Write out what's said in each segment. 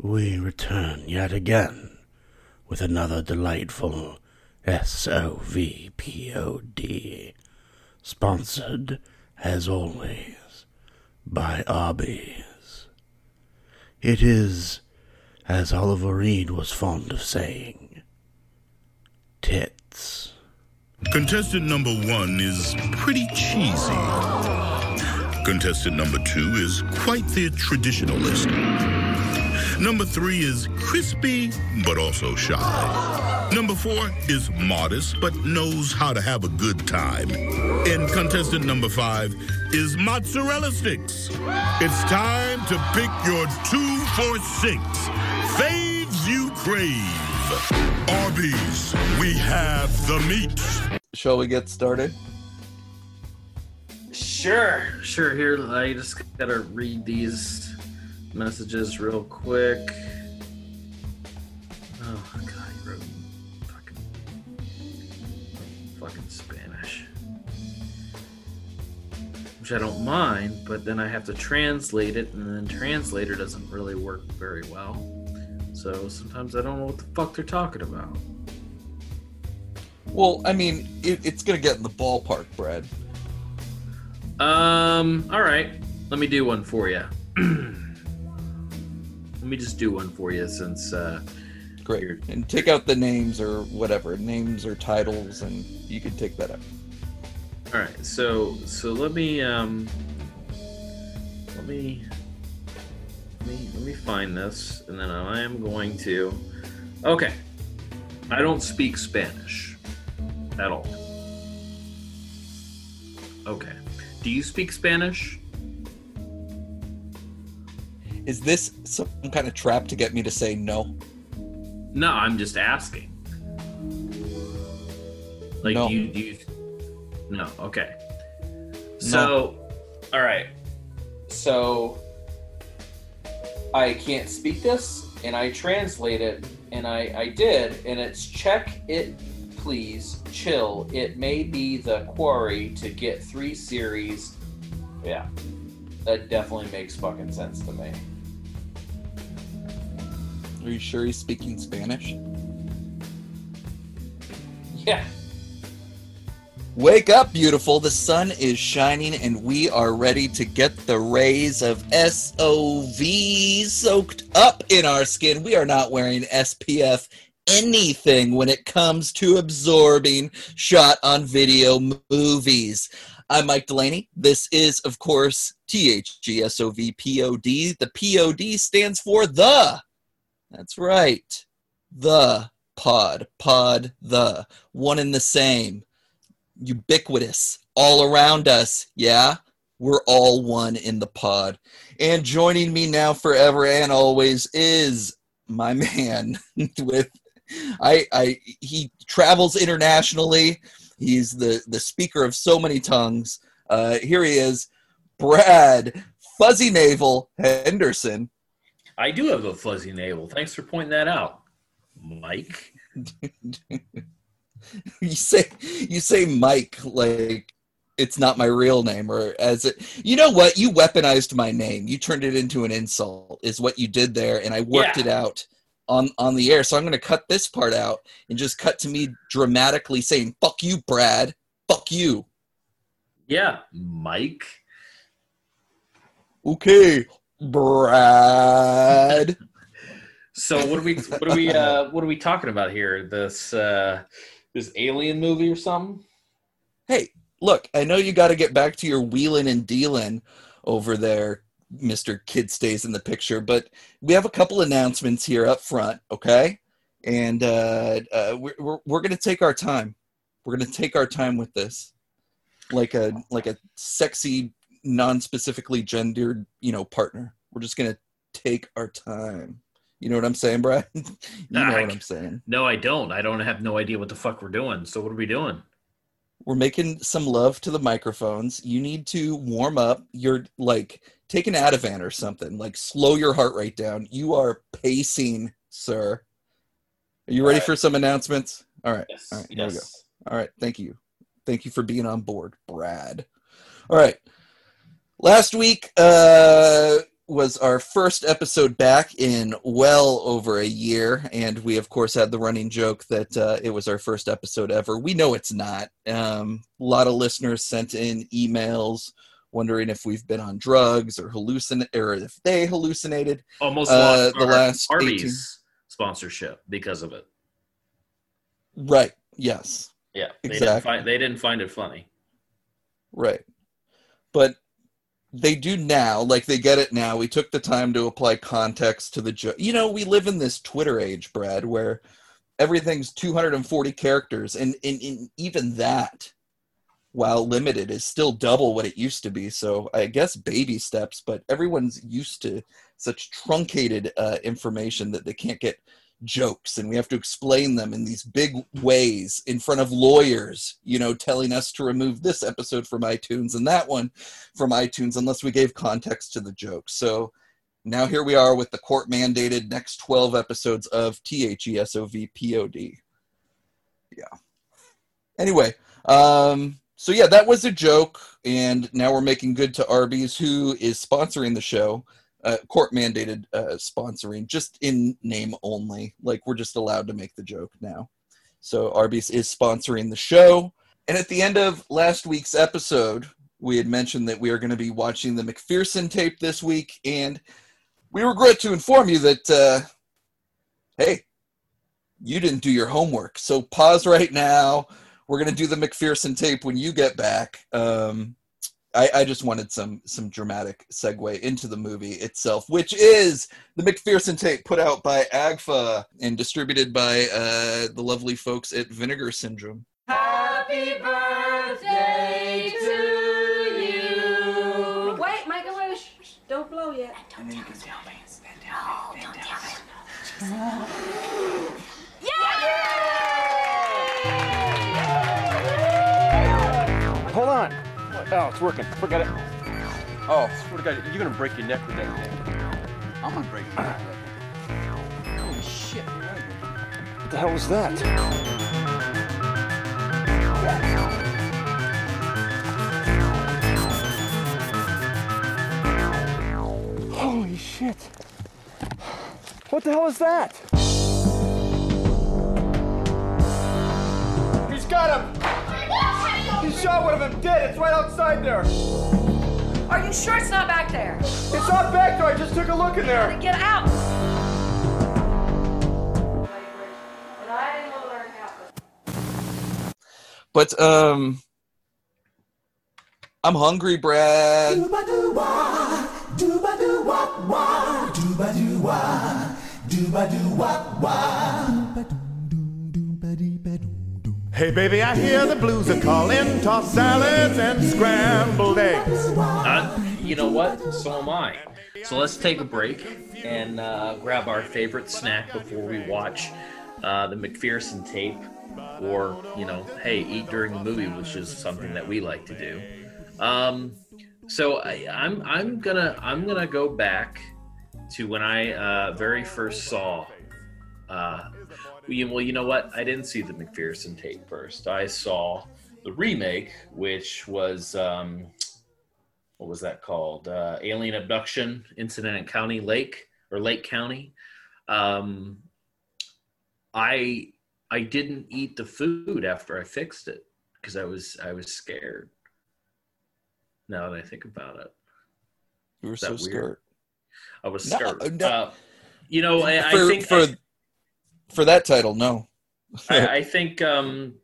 we return yet again with another delightful SOVPOD, sponsored, as always, by Arby's. It is, as Oliver Reed was fond of saying, tits. Contestant number one is pretty cheesy. Contestant number two is quite the traditionalist. Number three is crispy, but also shy. Number four is modest, but knows how to have a good time. And contestant number five is mozzarella sticks. It's time to pick your two for six faves you crave. Arby's, we have the meat. Shall we get started? Sure, sure. Here, I just gotta read these messages real quick. Oh god, he wrote fucking fucking Spanish, which I don't mind, but then I have to translate it, and then translator doesn't really work very well. So sometimes I don't know what the fuck they're talking about. Well, I mean, it, it's gonna get in the ballpark, Brad. Um, all right. Let me do one for you. Let me just do one for you since uh Great. Weird. And take out the names or whatever, names or titles, and you can take that out. all right. So so let me um let me let me let me find this and then I am going to Okay. I don't speak Spanish at all. Okay. Do you speak Spanish? Is this some kind of trap to get me to say no? No, I'm just asking. Like No. do you do you No, okay. So all right. So I can't speak this and I translate it and I I did and it's check it please chill. It may be the quarry to get 3 series. Yeah. That definitely makes fucking sense to me. Are you sure he's speaking Spanish? Yeah. Wake up, beautiful. The sun is shining, and we are ready to get the rays of SOV soaked up in our skin. We are not wearing SPF anything when it comes to absorbing shot on video movies. I'm Mike Delaney. This is, of course, THESOVPOD. The POD stands for the. That's right. The pod. Pod the. One and the same ubiquitous all around us. Yeah, we're all one in the pod. And joining me now forever and always is my man with I I he travels internationally. He's the the speaker of so many tongues. Uh here he is, Brad Fuzzy Navel Henderson. I do have a fuzzy navel. Thanks for pointing that out, Mike. you say you say Mike like it's not my real name or as it you know what you weaponized my name you turned it into an insult is what you did there and I worked Yeah. it out on on the air so I'm going to cut this part out and just cut to me dramatically saying fuck you Brad fuck you Yeah, Mike. okay Brad So what are we what are we uh what are we talking about here? This uh this alien movie or something? hey look I know you got to get back to your wheeling and dealing over there Mr. Kid stays in the picture, but we have a couple announcements here up front, okay? And uh, uh, we're, we're, we're going to take our time. We're going to take our time with this, like a like a sexy, non-specifically gendered, you know, partner. We're just going to take our time. You know what I'm saying, Brad? you know I what I'm saying. No, I don't. I don't have no idea what the fuck we're doing. So what are we doing? We're making some love to the microphones. You need to warm up. You're like take an Ativan or something. Like slow your heart rate down. You are pacing, sir. Are you ready Alright. for some announcements? All right. Yes. All right, here we yes. All right. Thank you. Thank you for being on board, Brad. All right. Last week, uh, was our first episode back in well over a year, and we of course had the running joke that uh, it was our first episode ever. We know it's not. Um, a lot of listeners sent in emails wondering if we've been on drugs or hallucin or if they hallucinated. Almost Uh, lost the our last Arby's 18 sponsorship because of it. Right. Yes. Yeah, they Exactly. didn't find they didn't find it funny. Right. But they do now, like they get it now. We took the time to apply context to the joke. You know, we live in this Twitter age, Brad, where everything's 240 characters, and, and, and even that, while limited, is still double what it used to be. So I guess baby steps, but everyone's used to such truncated uh, information that they can't get jokes and we have to explain them in these big ways in front of lawyers you know telling us to remove this episode from itunes and that one from itunes unless we gave context to the joke so now here we are with the court mandated next 12 episodes of thesovpod yeah. Anyway um so yeah that was a joke and now we're making good to arby's who is sponsoring the show. Uh, court mandated uh, sponsoring just in name only. Like we're just allowed to make the joke now. So arby's is sponsoring the show. And at the end of last week's episode we had mentioned that we are going to be watching the mcpherson tape this week and we regret to inform you that uh, hey you didn't do your homework. So pause right now we're going to do the mcpherson tape when you get back um, I, I just wanted some some dramatic segue into the movie itself, which is the McPherson tape put out by AGFA and distributed by uh, the lovely folks at Vinegar Syndrome. Happy birthday to you. Wait, make a wish. Don't blow yet. And then you can tell me. No, don't tell me. Oh, it's working. Forget it. Oh, swear to God, you're gonna break your neck with that thing. I'm gonna break your neck. Holy shit. What the hell was that? Holy shit. What the hell is that? He's got him! He shot one of them dead. It's right outside there. Are you sure it's not back there? It's not back there. I just took a look in there. Get out. And I didn't know learn how. But um, I'm hungry, Brad. Hey baby, I hear the blues are calling. Toss salads and scrambled eggs. Uh, you know what? So am I. So let's take a break and uh, grab our favorite snack before we watch uh, the McPherson tape, or you know, hey, eat during the movie, which is something that we like to do. Um, so I, I'm I'm gonna I'm gonna go back to when I uh, very first saw. Uh, well, you know what? I didn't see the McPherson tape first. I saw the remake, which was um, what was that called? Uh, Alien Abduction Incident in County Lake or Lake County. Um, I I didn't eat the food after I fixed it because I was I was scared. Now that I think about it, You were so weird? scared. I was No, scared. no. Uh, you know, I, I think for for that title, no. I, I think um,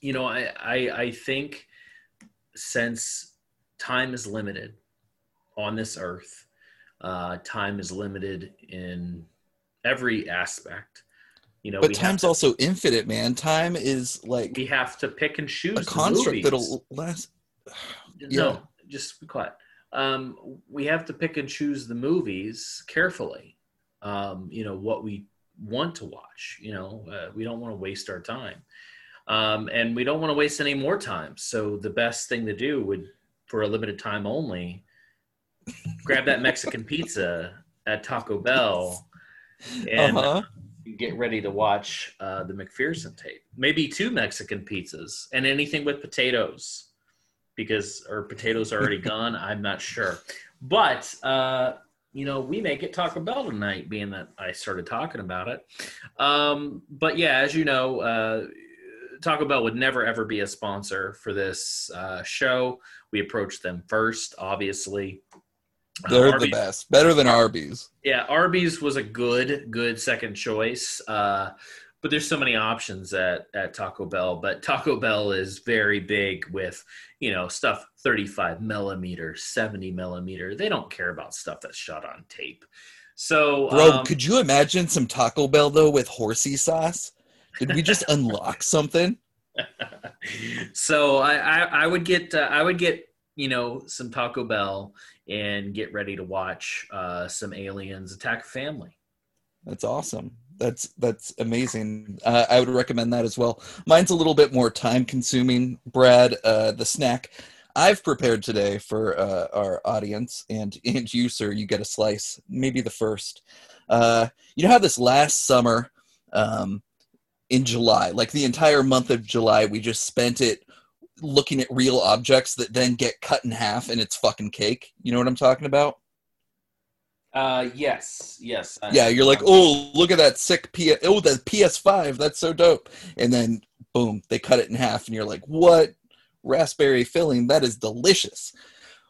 you know I, I I think since time is limited on this earth, uh, time is limited in every aspect. You know, But time's to- also infinite, man. Time is like we have to pick and choose a the construct that'll last. no, just be quiet. Um, we have to pick and choose the movies carefully. Um, you know what we want to watch. You know, uh, we don't want to waste our time, um, and we don't want to waste any more time. So the best thing to do would, for a limited time only, grab that Mexican pizza at Taco Bell, and Uh-huh. get ready to watch uh, the McPherson tape. Maybe two Mexican pizzas and anything with potatoes, because or potatoes are already gone. I'm not sure, but uh, you know, we make it Taco Bell tonight, being that I started talking about it. Um, but yeah, as you know, uh, Taco Bell would never ever be a sponsor for this uh, show. We approached them first, obviously. Uh, They're the best. Better than Arby's. Yeah, Arby's was a good, good second choice. Uh, but there's so many options at, at Taco Bell. But Taco Bell is very big with, you know, stuff 35 millimeter, 70 millimeter. They don't care about stuff that's shot on tape. So, Bro, um, could you imagine some Taco Bell though with horsey sauce? Did we just unlock something? so I, I, I would get uh, I would get you know some Taco Bell and get ready to watch uh, some aliens attack a family. That's awesome. That's that's amazing. Uh, I would recommend that as well. Mine's a little bit more time consuming. Brad, uh, the snack I've prepared today for uh, our audience and and you, sir, you get a slice. Maybe the first. Uh, you know how this last summer, um, in July, like the entire month of July, we just spent it looking at real objects that then get cut in half and it's fucking cake. You know what I'm talking about? Uh, yes, yes. I- Yeah, you're like, oh, look at that sick P. Oh, the PS5, that's so dope. And then, boom, they cut it in half, and you're like, what? Raspberry filling, that is delicious.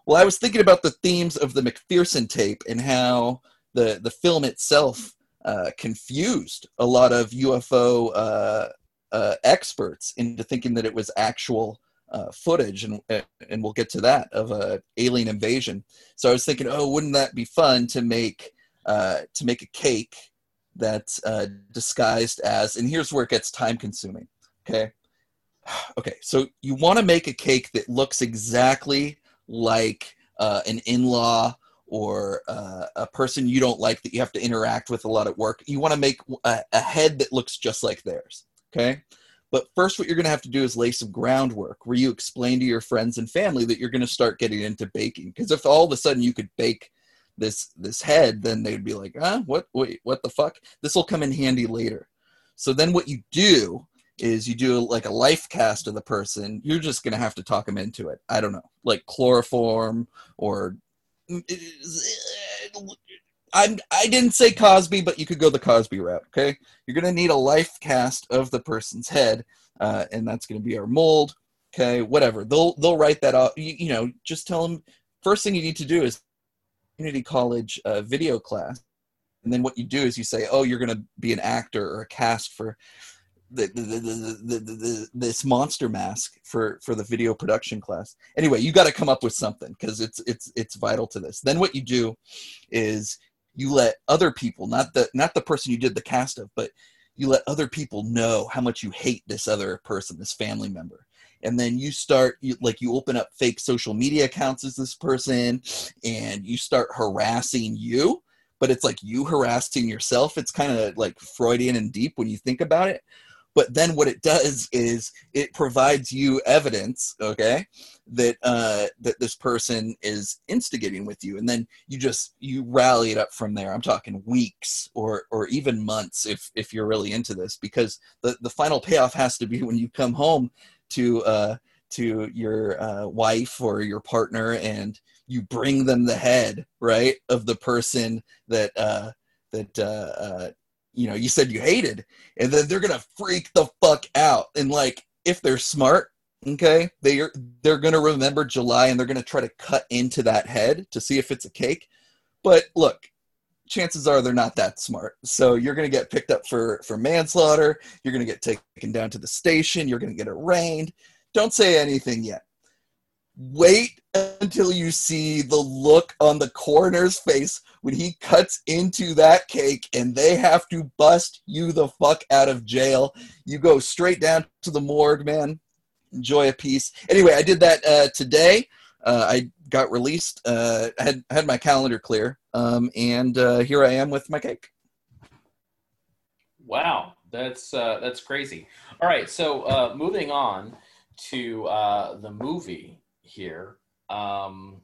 Well, I was thinking about the themes of the McPherson tape and how the the film itself uh, confused a lot of UFO uh, uh, experts into thinking that it was actual uh, footage, and and we'll get to that of a alien invasion. So I was thinking, oh, wouldn't that be fun to make uh, to make a cake that's uh, disguised as? And here's where it gets time consuming. Okay, okay. So you want to make a cake that looks exactly like uh, an in-law or uh, a person you don't like that you have to interact with a lot at work. You want to make a, a head that looks just like theirs. Okay. But first, what you're going to have to do is lay some groundwork where you explain to your friends and family that you're going to start getting into baking. Because if all of a sudden you could bake this this head, then they'd be like, "Ah, what? Wait, what the fuck? This will come in handy later." So then, what you do is you do like a life cast of the person. You're just going to have to talk them into it. I don't know, like chloroform or. I'm, I didn't say Cosby, but you could go the Cosby route. Okay, you're gonna need a life cast of the person's head, uh, and that's gonna be our mold. Okay, whatever. They'll they'll write that out. You, you know, just tell them. First thing you need to do is community college uh, video class, and then what you do is you say, oh, you're gonna be an actor or a cast for the, the, the, the, this monster mask for for the video production class anyway you got to come up with something because it's it's it's vital to this then what you do is you let other people not the not the person you did the cast of but you let other people know how much you hate this other person this family member. And then you start you, like you open up fake social media accounts as this person and you start harassing you but it's like you harassing yourself. It's kind of like freudian and deep when you think about it but then what it does is it provides you evidence okay that uh that this person is instigating with you. And then you just you rally it up from there. I'm talking weeks or or even months if if you're really into this because the the final payoff has to be when you come home to uh to your uh, wife or your partner and you bring them the head right of the person that uh that uh, uh you know you said you hated and then they're gonna freak the fuck out. And like if they're smart okay they're they're gonna remember july and they're gonna try to cut into that head to see if it's a cake. But look chances are they're not that smart. So you're gonna get picked up for for manslaughter. You're gonna get taken down to the station. You're gonna get arraigned. Don't say anything yet wait until you see the look on the coroner's face when he cuts into that cake and they have to bust you the fuck out of jail. You go straight down to the morgue, man. Enjoy a piece. Anyway, I did that uh, today. Uh, I got released. Uh, had had my calendar clear, um, and uh, here I am with my cake. Wow, that's uh, that's crazy. All right, so uh, moving on to the movie here. Um,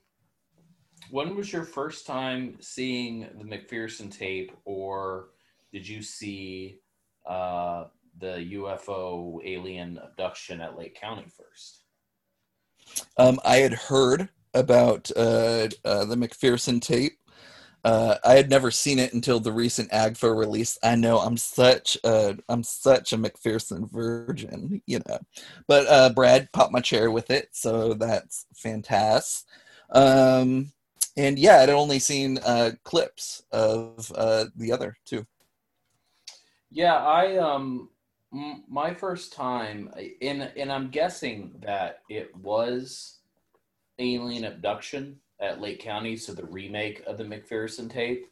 when was your first time seeing the McPherson tape, or did you see uh, the UFO alien abduction at Lake County first? Um, I had heard about uh, uh, the McPherson tape. Uh, I had never seen it until the recent AGFA release. I know I'm such a I'm such a McPherson virgin, you know. But uh, Brad popped my chair with it, so that's fantastic. Um, and yeah, I'd only seen uh, clips of uh, the other two. Yeah, I um m- my first time and and I'm guessing that it was alien abduction at Lake County, so the remake of the McPherson tape.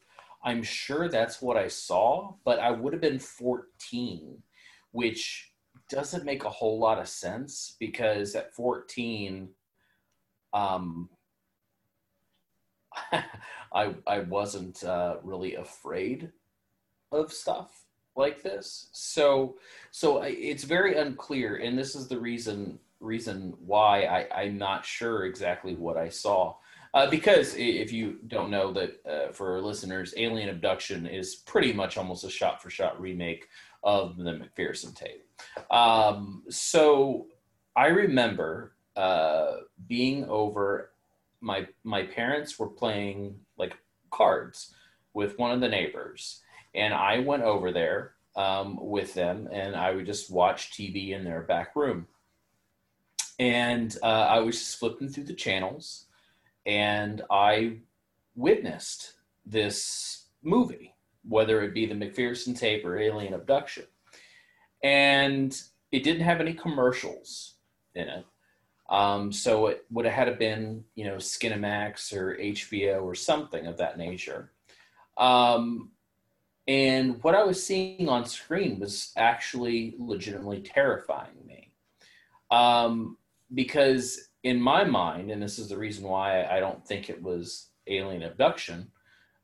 I'm sure that's what I saw, but I would have been 14, which doesn't make a whole lot of sense because at 14, um, I I wasn't uh, really afraid of stuff like this. So so it's very unclear, and this is the reason reason why I, I'm not sure exactly what I saw. Uh, because if you don't know that uh, for listeners, Alien Abduction is pretty much almost a shot for shot remake of the McPherson tape. Um, so I remember uh, being over. My my parents were playing like cards with one of the neighbors, and I went over there um, with them, and I would just watch TV in their back room. And uh, I was just flipping through the channels, and I witnessed this movie, whether it be the McPherson tape or Alien Abduction. And it didn't have any commercials in it. Um, so it would have had to been, you know, Skinamax or HBO or something of that nature. Um, and what I was seeing on screen was actually legitimately terrifying me. Um, because in my mind, and this is the reason why I don't think it was alien abduction,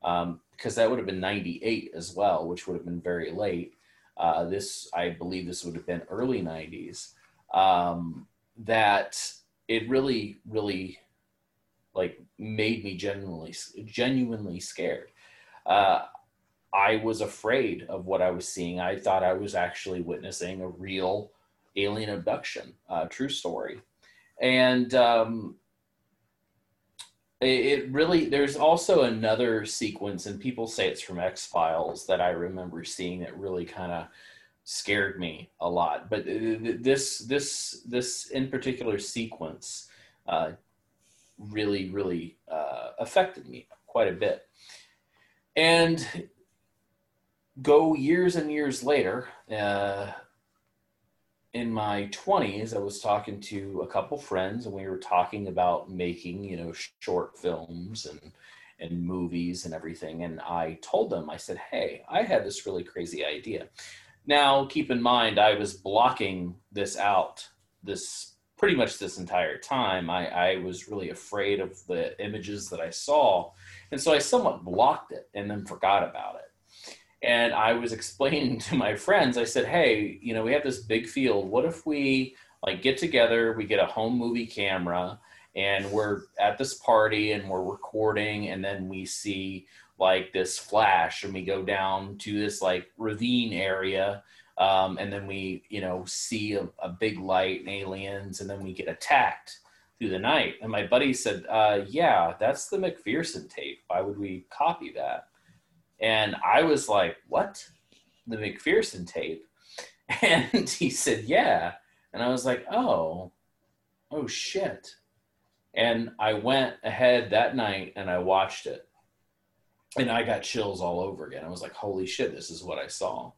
um, because that would have been 98 as well, which would have been very late. Uh, this, I believe this would have been early 90s. Um, that it really, really like made me genuinely, genuinely scared. Uh, I was afraid of what I was seeing. I thought I was actually witnessing a real alien abduction, uh, true story. And um, it, it really, there's also another sequence, and people say it's from X Files that I remember seeing that really kind of scared me a lot. But th- this, this, this in particular sequence uh, really, really uh, affected me quite a bit. And go years and years later, uh, in my 20s, I was talking to a couple friends, and we were talking about making, you know, short films and and movies and everything. And I told them, I said, "Hey, I had this really crazy idea." Now, keep in mind, I was blocking this out this pretty much this entire time. I, I was really afraid of the images that I saw, and so I somewhat blocked it and then forgot about it and I was explaining to my friends, I said, "Hey, you know, we have this big field. What if we like get together, we get a home movie camera, and we're at this party and we're recording, and then we see like this flash, and we go down to this like ravine area." Um, and then we, you know, see a, a big light and aliens, and then we get attacked through the night. And my buddy said, uh, "Yeah, that's the McPherson tape. Why would we copy that?" And I was like, what? The McPherson tape? And he said, yeah. And I was like, oh, oh shit. And I went ahead that night and I watched it. And I got chills all over again. I was like, holy shit, this is what I saw.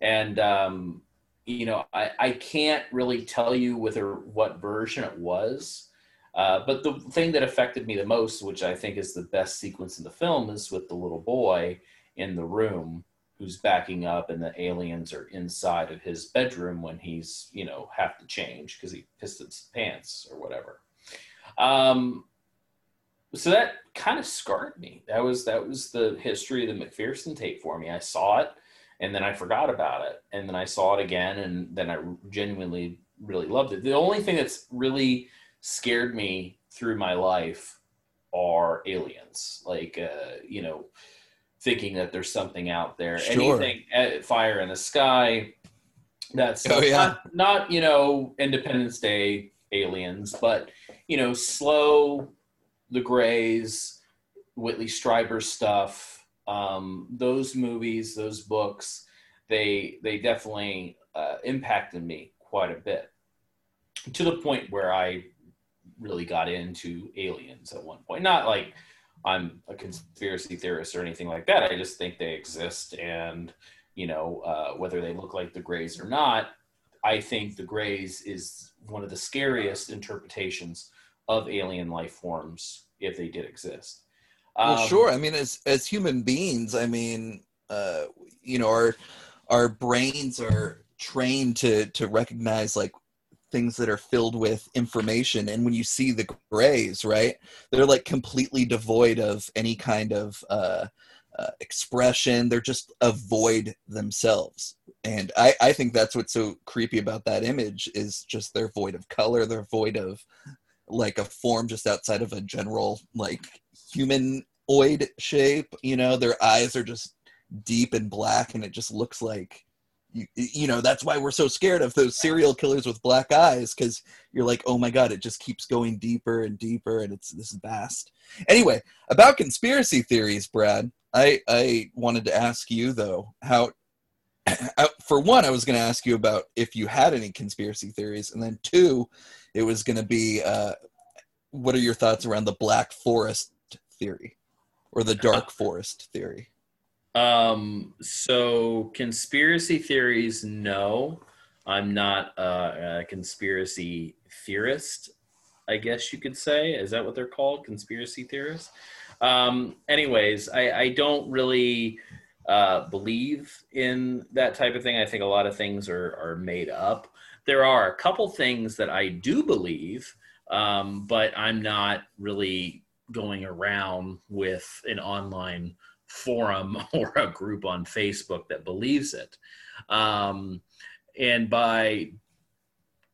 And, um, you know, I, I can't really tell you with what version it was. Uh, but the thing that affected me the most, which I think is the best sequence in the film, is with the little boy in the room who's backing up and the aliens are inside of his bedroom when he's you know have to change because he pissed his pants or whatever. Um so that kind of scarred me. That was that was the history of the mcpherson tape for me. I saw it and then i forgot about it and then i saw it again and then i genuinely really loved it. The only thing that's really scared me through my life are aliens. Like uh you know thinking that there's something out there. Sure. Anything uh, fire in the sky. That's Oh, yeah. not, not you know Independence Day aliens, but you know slow, the Greys, Whitley Strieber stuff, um, those movies, those books, they they definitely uh, impacted me quite a bit to the point where I really got into aliens at one point. Not like I'm a conspiracy theorist or anything like that. I just think they exist, and you know uh, whether they look like the Greys or not. I think the Greys is one of the scariest interpretations of alien life forms if they did exist. Well, Um, sure. I mean, as as human beings, I mean, uh, you know, our our brains are trained to to recognize like things that are filled with information, and when you see the grays, right, they're like completely devoid of any kind of uh, uh, expression. They're just a void themselves, and I I think that's what's so creepy about that image is just they're void of color. They're void of like a form just outside of a general like humanoid shape you know their eyes are just deep and black and it just looks like you, you know that's why we're so scared of those serial killers with black eyes because you're like oh my god it just keeps going deeper and deeper and it's this vast. Anyway about conspiracy theories brad i i wanted to ask you though how I- for one i was going to ask you about if you had any conspiracy theories and then two it was going to be uh, what are your thoughts around the black forest theory or the dark forest theory Um, so conspiracy theories, no. I'm not a, a conspiracy theorist, I guess you could say. Is that what they're called? Conspiracy theorists? Um, anyways, I, I don't really uh, believe in that type of thing. I think a lot of things are, are made up. There are a couple things that I do believe, um, but I'm not really going around with an online forum or a group on Facebook that believes it. Um, and by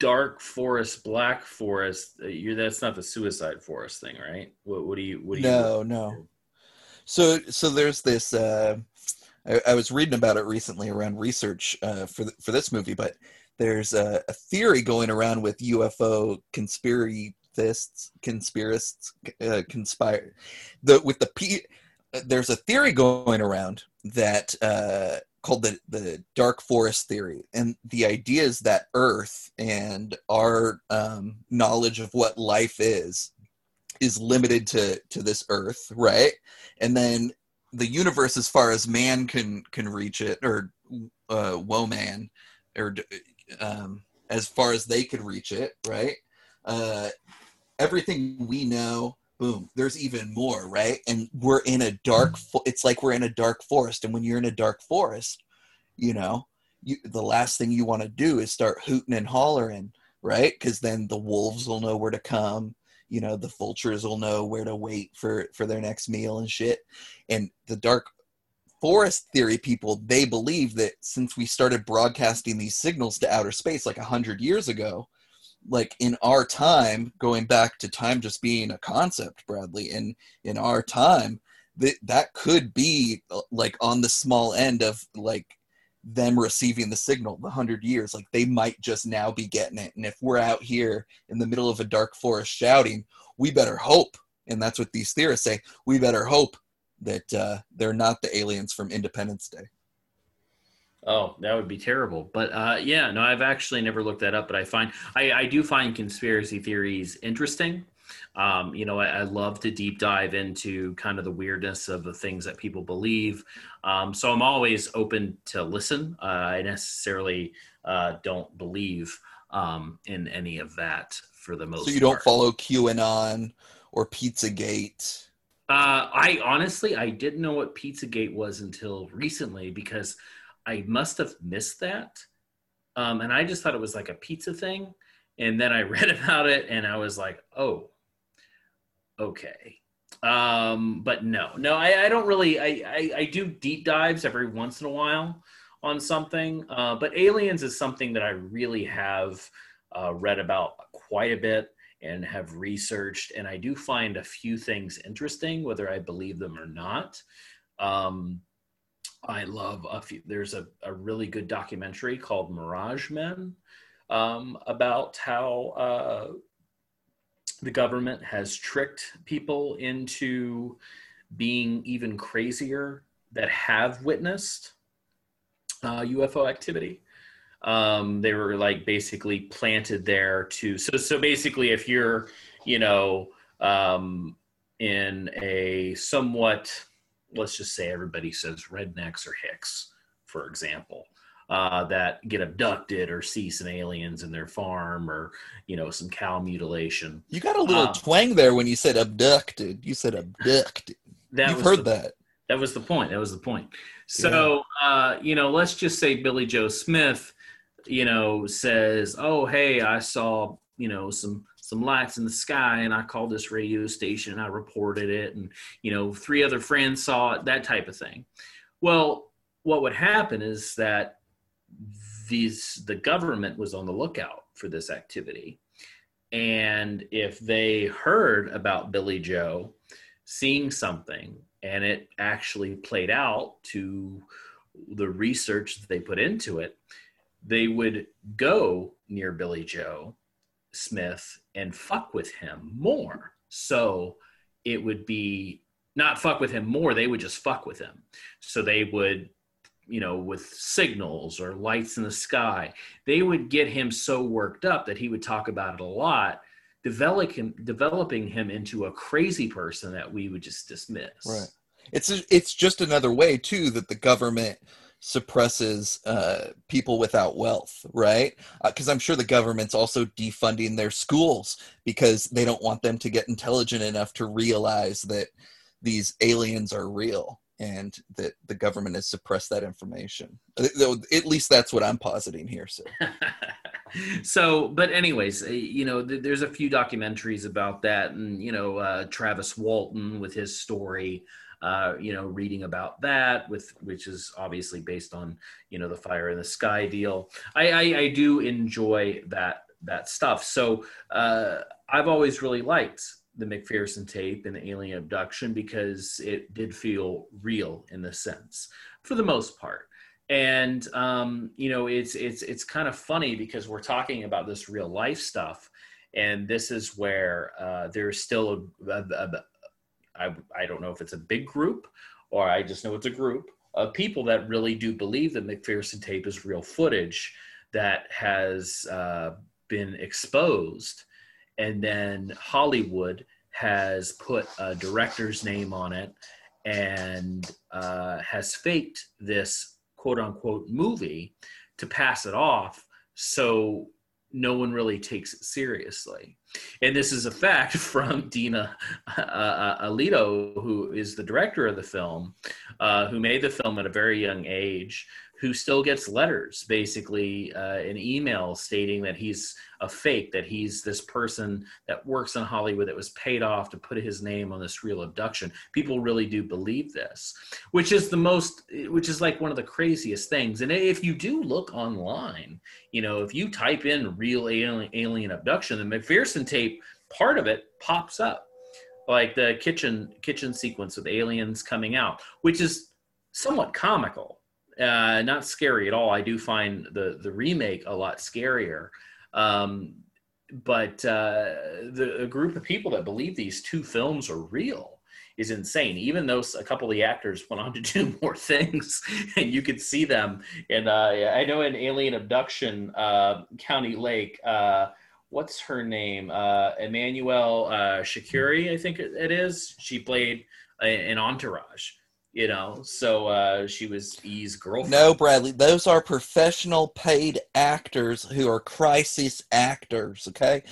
dark forest, black forest, uh, that's not the suicide forest thing, right? What, what do you? What do no you? no so so there's this uh I, I was reading about it recently around research uh, for th- for this movie, but there's a, a theory going around with UFO conspiracists, conspiracists, uh, conspire the with the P. There's a theory going around that uh, called the the dark forest theory, and the idea is that Earth and our um, knowledge of what life is is limited to to this Earth, right? And then the universe as far as man can can reach it or uh woman or um as far as they could reach it right uh everything we know boom there's even more right? And we're in a dark mm-hmm. fo- it's like we're in a dark forest and when you're in a dark forest you know you the last thing you want to do is start hooting and hollering right? Because then the wolves will know where to come you know the vultures will know where to wait for for their next meal and shit. And the dark forest theory people they believe that since we started broadcasting these signals to outer space like 100 years ago like in our time going back to time just being a concept bradley in in our time that that could be uh, like on the small end of like them receiving the signal the 100 years like they might just now be getting it. And if we're out here in the middle of a dark forest shouting we better hope and that's what these theorists say we better hope that uh, they're not the aliens from independence day Oh, that would be terrible. But uh, yeah, no, I've actually never looked that up. But I find I, I do find conspiracy theories interesting. Um, you know, I, I love to deep dive into kind of the weirdness of the things that people believe. Um, so I'm always open to listen. Uh, I necessarily uh, don't believe um, in any of that for the most. so you don't part. follow qanon or pizzagate Uh, I honestly, I didn't know what Pizzagate was until recently because I must have missed that. Um, and I just thought it was like a pizza thing. And then I read about it and I was like, oh, okay. Um, but no, no, I, I don't really, I, I, I do deep dives every once in a while on something. Uh, but aliens is something that I really have uh, read about quite a bit and have researched and i do find a few things interesting whether i believe them or not um, i love a few there's a, a really good documentary called mirage men um, about how uh, the government has tricked people into being even crazier that have witnessed uh, UFO activity. Um, they were like basically planted there to so so basically if you're you know um, in a somewhat let's just say everybody says rednecks or hicks for example uh, that get abducted or see some aliens in their farm or you know some cow mutilation You got a little Um, twang there when you said abducted. You said abducted. that You've heard the- that. That was the point. That was the point. So, uh, you know, let's just say Billy Joe Smith, you know, says, "Oh, hey, I saw, you know, some some lights in the sky, and I called this radio station and I reported it, and you know, three other friends saw it, that type of thing." Well, what would happen is that these the government was on the lookout for this activity, and if they heard about Billy Joe seeing something and it actually played out to the research that they put into it, they would go near Billy Joe Smith and fuck with him more. So it would be not fuck with him more, they would just fuck with him. So they would, you know, with signals or lights in the sky, they would get him so worked up that he would talk about it a lot. Develop him, developing him into a crazy person that we would just dismiss. Right. It's it's just another way too that the government suppresses uh, people without wealth, right? Because I'm sure the government's also defunding their schools because they don't want them to get intelligent enough to realize that these aliens are real and that the government has suppressed that information. Uh, At least that's what I'm positing here. So so but anyways uh, you know th- there's a few documentaries about that and you know uh, travis walton with his story uh, you know reading about that with which is obviously based on you know the fire in the sky deal. I i, I do enjoy that that stuff. So uh, i've always really liked the mcpherson tape and the alien abduction because it did feel real in the sense for the most part. And um, you know it's it's it's kind of funny because we're talking about this real life stuff and this is where uh, there's still a, a, a I, I don't know if it's a big group or i just know it's a group of people that really do believe that mcpherson tape is real footage that has uh, been exposed. And then hollywood has put a director's name on it and uh, has faked this quote unquote movie to pass it off. So no one really takes it seriously. And this is a fact from Dina uh, uh, Alioto, who is the director of the film, uh, who made the film at a very young age, who still gets letters, basically uh, an email stating that he's a fake, that he's this person that works in Hollywood that was paid off to put his name on this real abduction. People really do believe this, which is the most, which is like one of the craziest things. And if you do look online, you know, if you type in real alien, alien abduction, the McPherson tape, part of it pops up like the kitchen kitchen sequence with aliens coming out, which is somewhat comical, uh, not scary at all. I do find the the remake a lot scarier. Um, but uh, the a group of people that believe these two films are real is insane. Even though a couple of the actors went on to do more things, and you could see them. And uh, I know in Alien Abduction, uh, County Lake. Uh, what's her name? Uh, Emmanuelle uh, Shakiri, I think it is. She played an entourage. You know, so uh, she was E's girlfriend. No, Bradley, those are professional paid actors who are crisis actors, okay?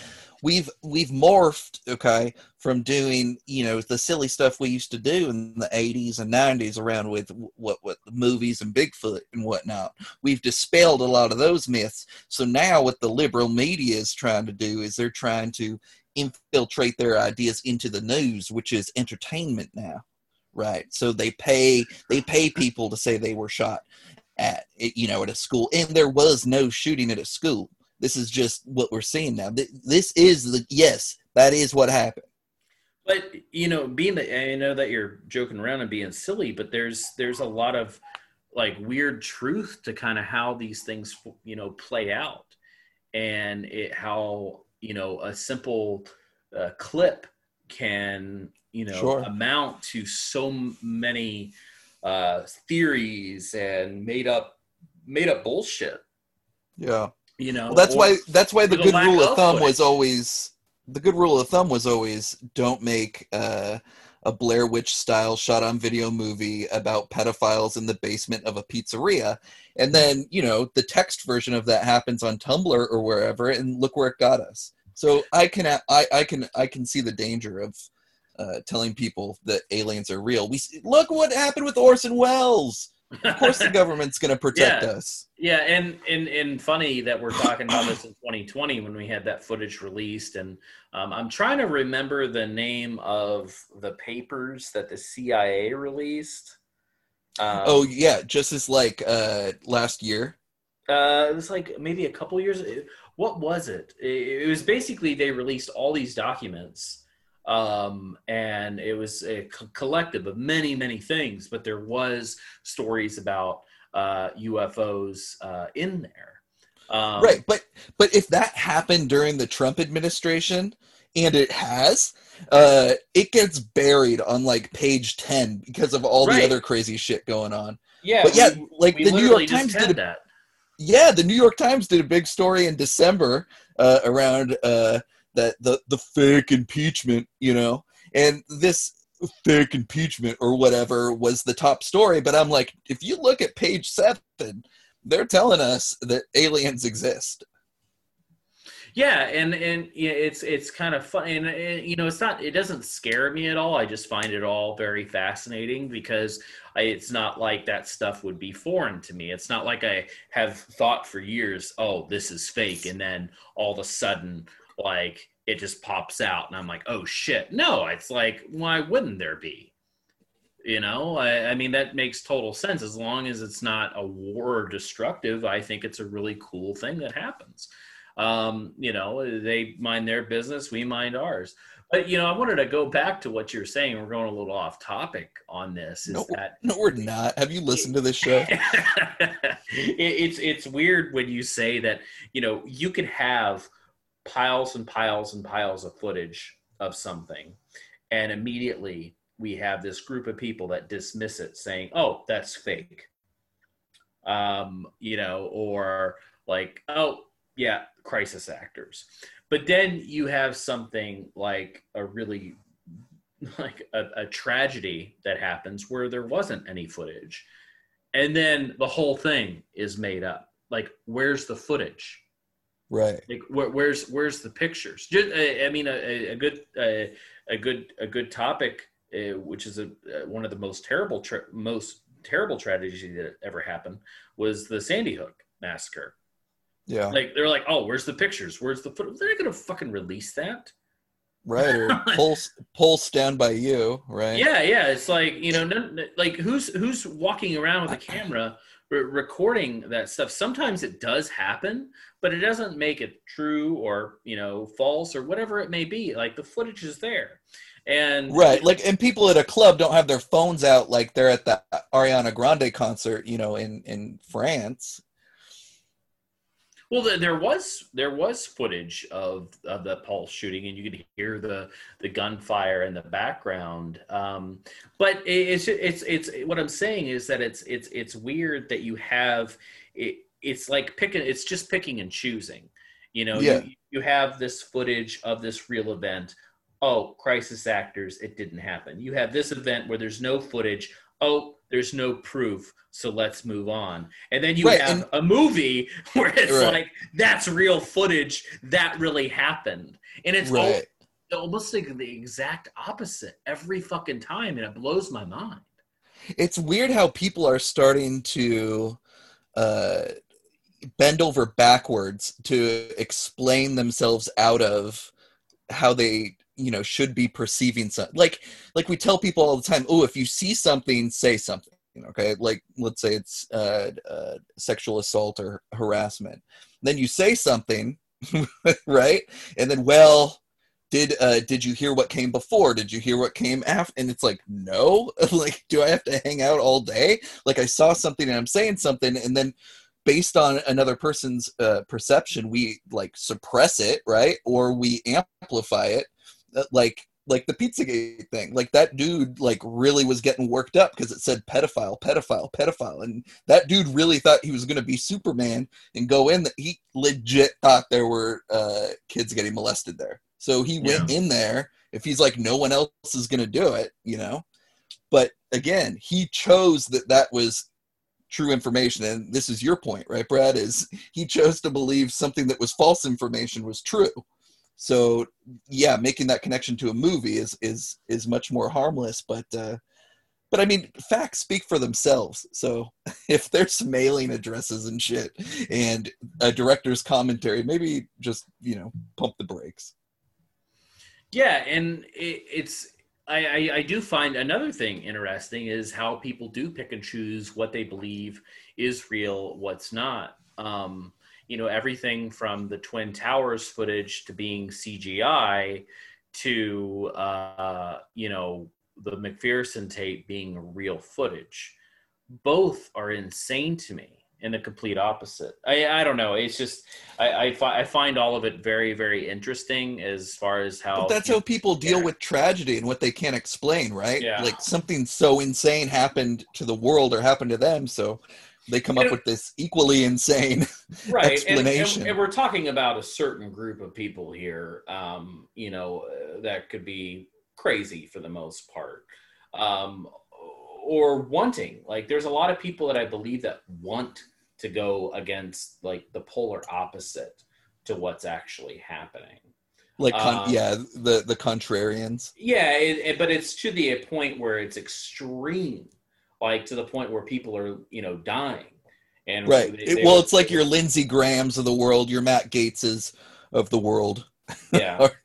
We've we've morphed, okay, from doing, you know, the silly stuff we used to do in the 80s and 90s around with what what movies and Bigfoot and whatnot. We've dispelled a lot of those myths. So now what the liberal media is trying to do is they're trying to infiltrate their ideas into the news, which is entertainment now right. So they pay they pay people to say they were shot at you know at a school. And there was no shooting at a school. This is just what we're seeing now. This is the yes that is what happened. But you know being that i know that you're joking around and being silly but there's there's a lot of like weird truth to kind of how these things you know play out. And it how you know a simple uh, clip can you know Sure. amount to so many uh, theories and made up made up bullshit. Yeah. You know, Well, that's why that's why the good rule of of thumb footage. was always the good rule of thumb was always don't make uh, a Blair Witch style shot on video movie about pedophiles in the basement of a pizzeria, and then you know the text version of that happens on Tumblr or wherever, and look where it got us. So I can I, I can I can see the danger of uh, telling people that aliens are real. We look what happened with Orson Welles. Of course, the government's going to protect Yeah. us. Yeah, and and and funny that we're talking about this in 2020 when we had that footage released, and um, I'm trying to remember the name of the papers that the CIA released. Um, oh yeah, just as like uh, last year. Uh, it was like maybe a couple years. What was it? It, it was basically they released all these documents, um, and it was a co- collective of many, many things. But there was stories about uh, UFOs uh, in there. Um, right but but if that happened during the trump administration and it has uh it gets buried on like page 10 because of all Right. the other crazy shit going on Yeah, but yeah we- like we the new york times did a, that. yeah the new york times did a big story in december uh around uh that the the fake impeachment you know and this fake impeachment or whatever was the top story but i'm like if you look at page 7 they're telling us that aliens exist Yeah, and and it's it's kind of fun, and, and you know, it's not. It doesn't scare me at all. I just find it all very fascinating because I, it's not like that stuff would be foreign to me. It's not like I have thought for years, oh, this is fake, and then all of a sudden, like it just pops out, and I'm like, oh shit. No, it's like, why wouldn't there be? You know, I, I mean, that makes total sense as long as it's not a war or destructive. I think it's a really cool thing that happens um, you know they mind their business we mind ours but you know i wanted to go back to what you're saying we're going a little off topic on this is No, that no, we're not. Have you listened to this show? it, it's it's weird when you say that you know you could have piles and piles and piles of footage of something. And immediately we have this group of people that dismiss it saying oh that's fake. Um you know or like oh yeah crisis actors. But then you have something like a really like a, a tragedy that happens where there wasn't any footage. And then the whole thing is made up. Like where's the footage Right. like where, where's where's the pictures Just, uh, i mean a, a good uh, a good a good topic uh, which is a, uh, one of the most terrible tra- most terrible tragedies that ever happened was the sandy hook massacre Yeah. like they're like oh where's the pictures where's the footage they're not gonna fucking release that right. Or pull pull stand by you. Right. Yeah, yeah. It's like you know, no, no- like who's who's walking around with a camera re- recording that stuff. Sometimes it does happen, but it doesn't make it true or you know false or whatever it may be. Like the footage is there, and Right. Like, and people at a club don't have their phones out like they're at the Ariana Grande concert, you know, in in France. Well, there- there was there was footage of of the pulse shooting, and you could hear the the gunfire in the background. Um, but it- it's it's it's what I'm saying is that it's it's it's weird that you have it. It's like picking. It's just picking and choosing. You know, Yeah. you, you have this footage of this real event. Oh, crisis actors, it didn't happen. You have this event where there's no footage. Oh, there's no proof. So let's move on. And then you Right, have and- a movie where it's Right. like that's real footage that really happened and it's Right. almost like the exact opposite every fucking time and it blows my mind It's weird how people are starting to uh, bend over backwards to explain themselves out of how they you know should be perceiving something like like we tell people all the time oh if you see something say something okay? Like let's say it's uh, uh, sexual assault or harassment. Then you say something right? And then well did uh did you hear what came before? Did you hear what came after and it's like no. Like do i have to hang out all day? Like i saw something and i'm saying something and then based on another person's uh, perception we like suppress it right? Or we amplify it like like the Pizzagate thing. Like that dude like really was getting worked up because it said pedophile, pedophile, pedophile, and that dude really thought he was gonna be Superman and go in. That he legit thought there were uh, kids getting molested there. So he went in there. If he's like no one else is gonna do it, you know. But again, he chose that that was true information and this is your point right brad is he chose to believe something that was false information was true so yeah making that connection to a movie is is is much more harmless but uh but i mean facts speak for themselves so if there's mailing addresses and shit and a director's commentary maybe just you know pump the brakes Yeah, and it, it's I, I I do find another thing interesting is how people do pick and choose what they believe is real, what's not. Um, you know, everything from the Twin Towers footage to being CGI to uh, you know the McPherson tape being real footage. Both are insane to me and the complete opposite. I, I don't know. It's just I I, fi- I find all of it very very interesting as far as how but that's how people deal with tragedy and what they can't explain right Yeah. like something so insane happened to the world or happened to them so they come up And- with this equally insane right and, explanation. and, and we're talking about a certain group of people here um you know uh, that could be crazy for the most part um or wanting. Like there's a lot of people that i believe that want to go against like the polar opposite to what's actually happening. Like con- Um, yeah the the contrarians? Yeah it, it- but it's to the point where it's extreme like to the point where people are you know dying and right they- It- well were- it's like your lindsey grahams of the world your matt gateses of the world yeah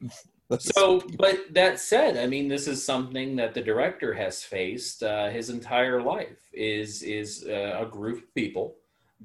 So, but that said, I mean, this is something that the director has faced uh, his entire life. Is is uh, a group of people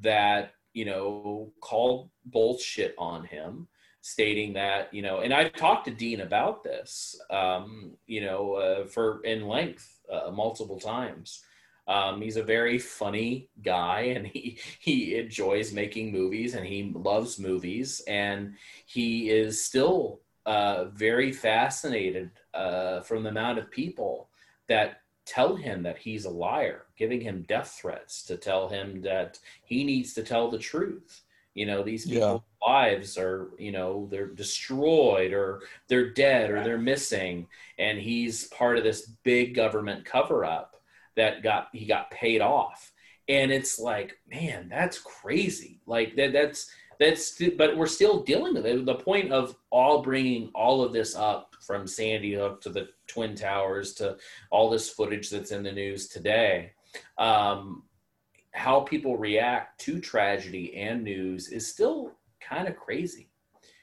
that you know called bullshit on him, stating that you know, and I've talked to Dean about this, um, you know, uh, for in length uh, multiple times. Um, he's a very funny guy, and he he enjoys making movies, and he loves movies, and he is still uh, very fascinated uh, from the amount of people that tell him that he's a liar, giving him death threats to tell him that he needs to tell the truth. You know, these Yeah. people's lives are, you know, they're destroyed or they're dead or they're missing. And he's part of this big government cover up that got, he got paid off. And it's like, man, that's crazy. Like that, that's, that's but we're still dealing with it the point of all bringing all of this up from sandy hook to the twin towers to all this footage that's in the news today um, how people react to tragedy and news is still kind of crazy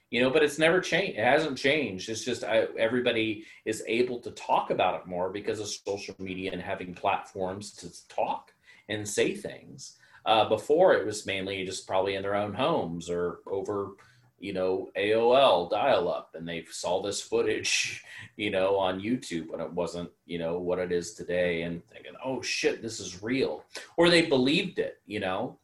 you know but it's never changed it hasn't changed it's just I, everybody is able to talk about it more because of social media and having platforms to talk and say things uh, before it was mainly just probably in their own homes or over, you know, AOL dial up and they saw this footage, you know, on YouTube when it wasn't, you know, what it is today and thinking, oh shit, this is real. Or they believed it, you know.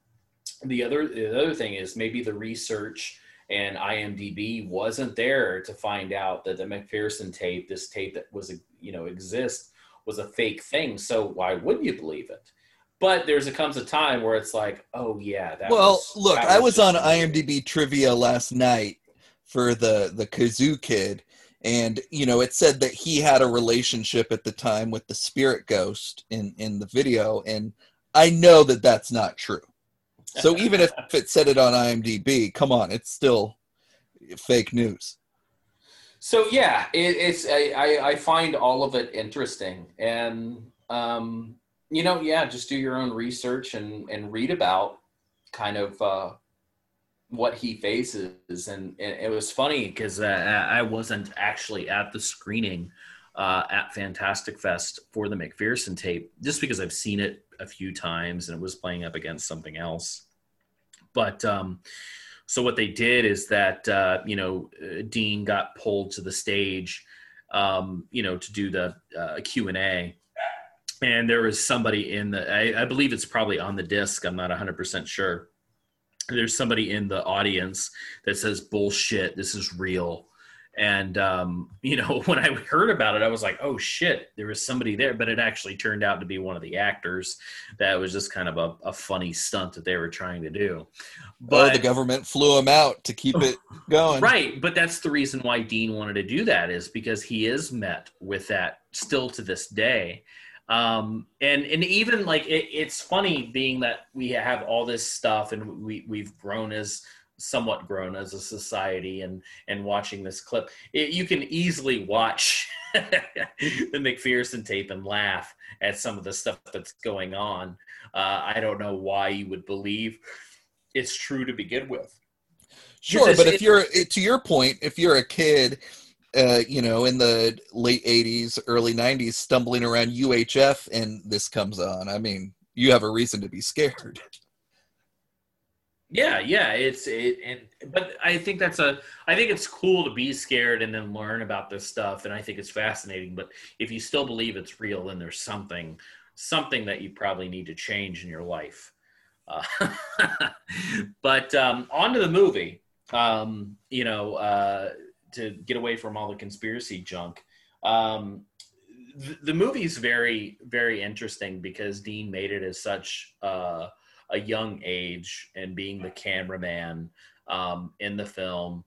The other the other thing is maybe the research and IMDb wasn't there to find out that the McPherson tape, this tape that was, you know, exist was a fake thing. So why wouldn't you believe it? But there's a comes a time where it's like, oh yeah, that. well was, look that i was on imdb trivia last night for the the kazoo kid and you know it said that he had a relationship at the time with the spirit ghost in in the video and i know that that's not true so even if it said it on imdb come on it's still fake news. So yeah, it, it's I, I find all of it interesting, and um, you know, yeah, just do your own research and and read about kind of uh, what he faces, and, and it was funny because uh, I wasn't actually at the screening uh, at Fantastic Fest for the McPherson tape, just because I've seen it a few times and it was playing up against something else. But um, so what they did is that uh, you know uh, Dean got pulled to the stage, um, you know, to do the uh, Q and A, and there was somebody in the I, I believe it's probably on the disc. I'm not 100 percent sure. There's somebody in the audience that says bullshit. This is real And um, you know, when I heard about it, I was like, "Oh shit, there was somebody there." But it actually turned out to be one of the actors. That was just kind of a, a funny stunt that they were trying to do. But the government flew him out to keep it going. Right, but that's the reason why Dean wanted to do that is because he is met with that still to this day. Um, and and even like it, it's funny being that we have all this stuff and we we've grown as somewhat grown as a society and and watching this clip it, you can easily watch the mcpherson tape and laugh at some of the stuff that's going on uh, i don't know why you would believe it's true to begin with Sure, but if you're to your point, if you're a kid, uh, you know, in the late '80s, early '90s, stumbling around UHF, and this comes on, I mean, you have a reason to be scared. Yeah, yeah, it's it, and but I think that's a I think it's cool to be scared and then learn about this stuff, and I think it's fascinating. But if you still believe it's real, then there's something something that you probably need to change in your life. Uh, but um, on to the movie. Um, you know, uh, to get away from all the conspiracy junk. Um, the, the movie's very very interesting because Dean made it as such. Uh, a young age and being the cameraman um, in the film,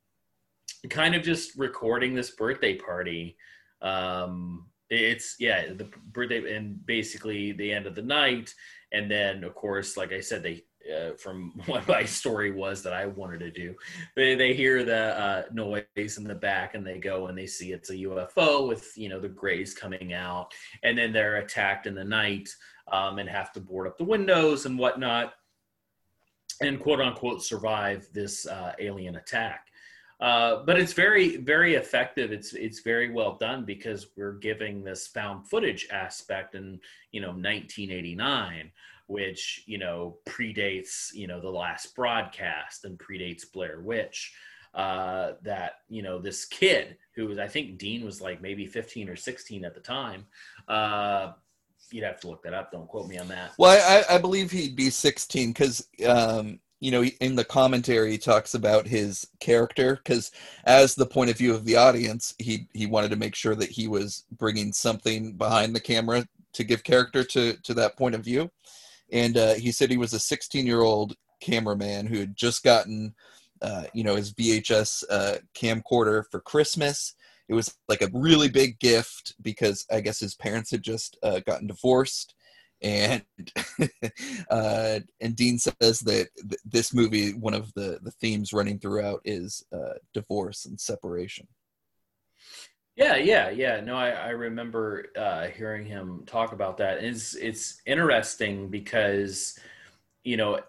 kind of just recording this birthday party. Um, it's yeah, the birthday and basically the end of the night, and then of course, like I said, they. Uh, from what my story was that I wanted to do, they, they hear the uh, noise in the back and they go and they see it's a UFO with you know the grays coming out, and then they're attacked in the night um, and have to board up the windows and whatnot, and quote unquote survive this uh, alien attack. Uh, but it's very, very effective. It's it's very well done because we're giving this found footage aspect in you know 1989, which you know predates you know the last broadcast and predates Blair Witch. Uh, that you know this kid who was I think Dean was like maybe 15 or 16 at the time. You'd have to look that up. Don't quote me on that. Well, I, I believe he'd be 16 because, um, you know, in the commentary, he talks about his character because, as the point of view of the audience, he he wanted to make sure that he was bringing something behind the camera to give character to to that point of view. And uh, he said he was a 16 year old cameraman who had just gotten, uh, you know, his VHS uh, camcorder for Christmas. It was like a really big gift because I guess his parents had just uh, gotten divorced and uh, and Dean says that th- this movie, one of the the themes running throughout is uh, divorce and separation. Yeah, yeah, yeah. No, I, I remember uh, hearing him talk about that. It's it's interesting because, you know,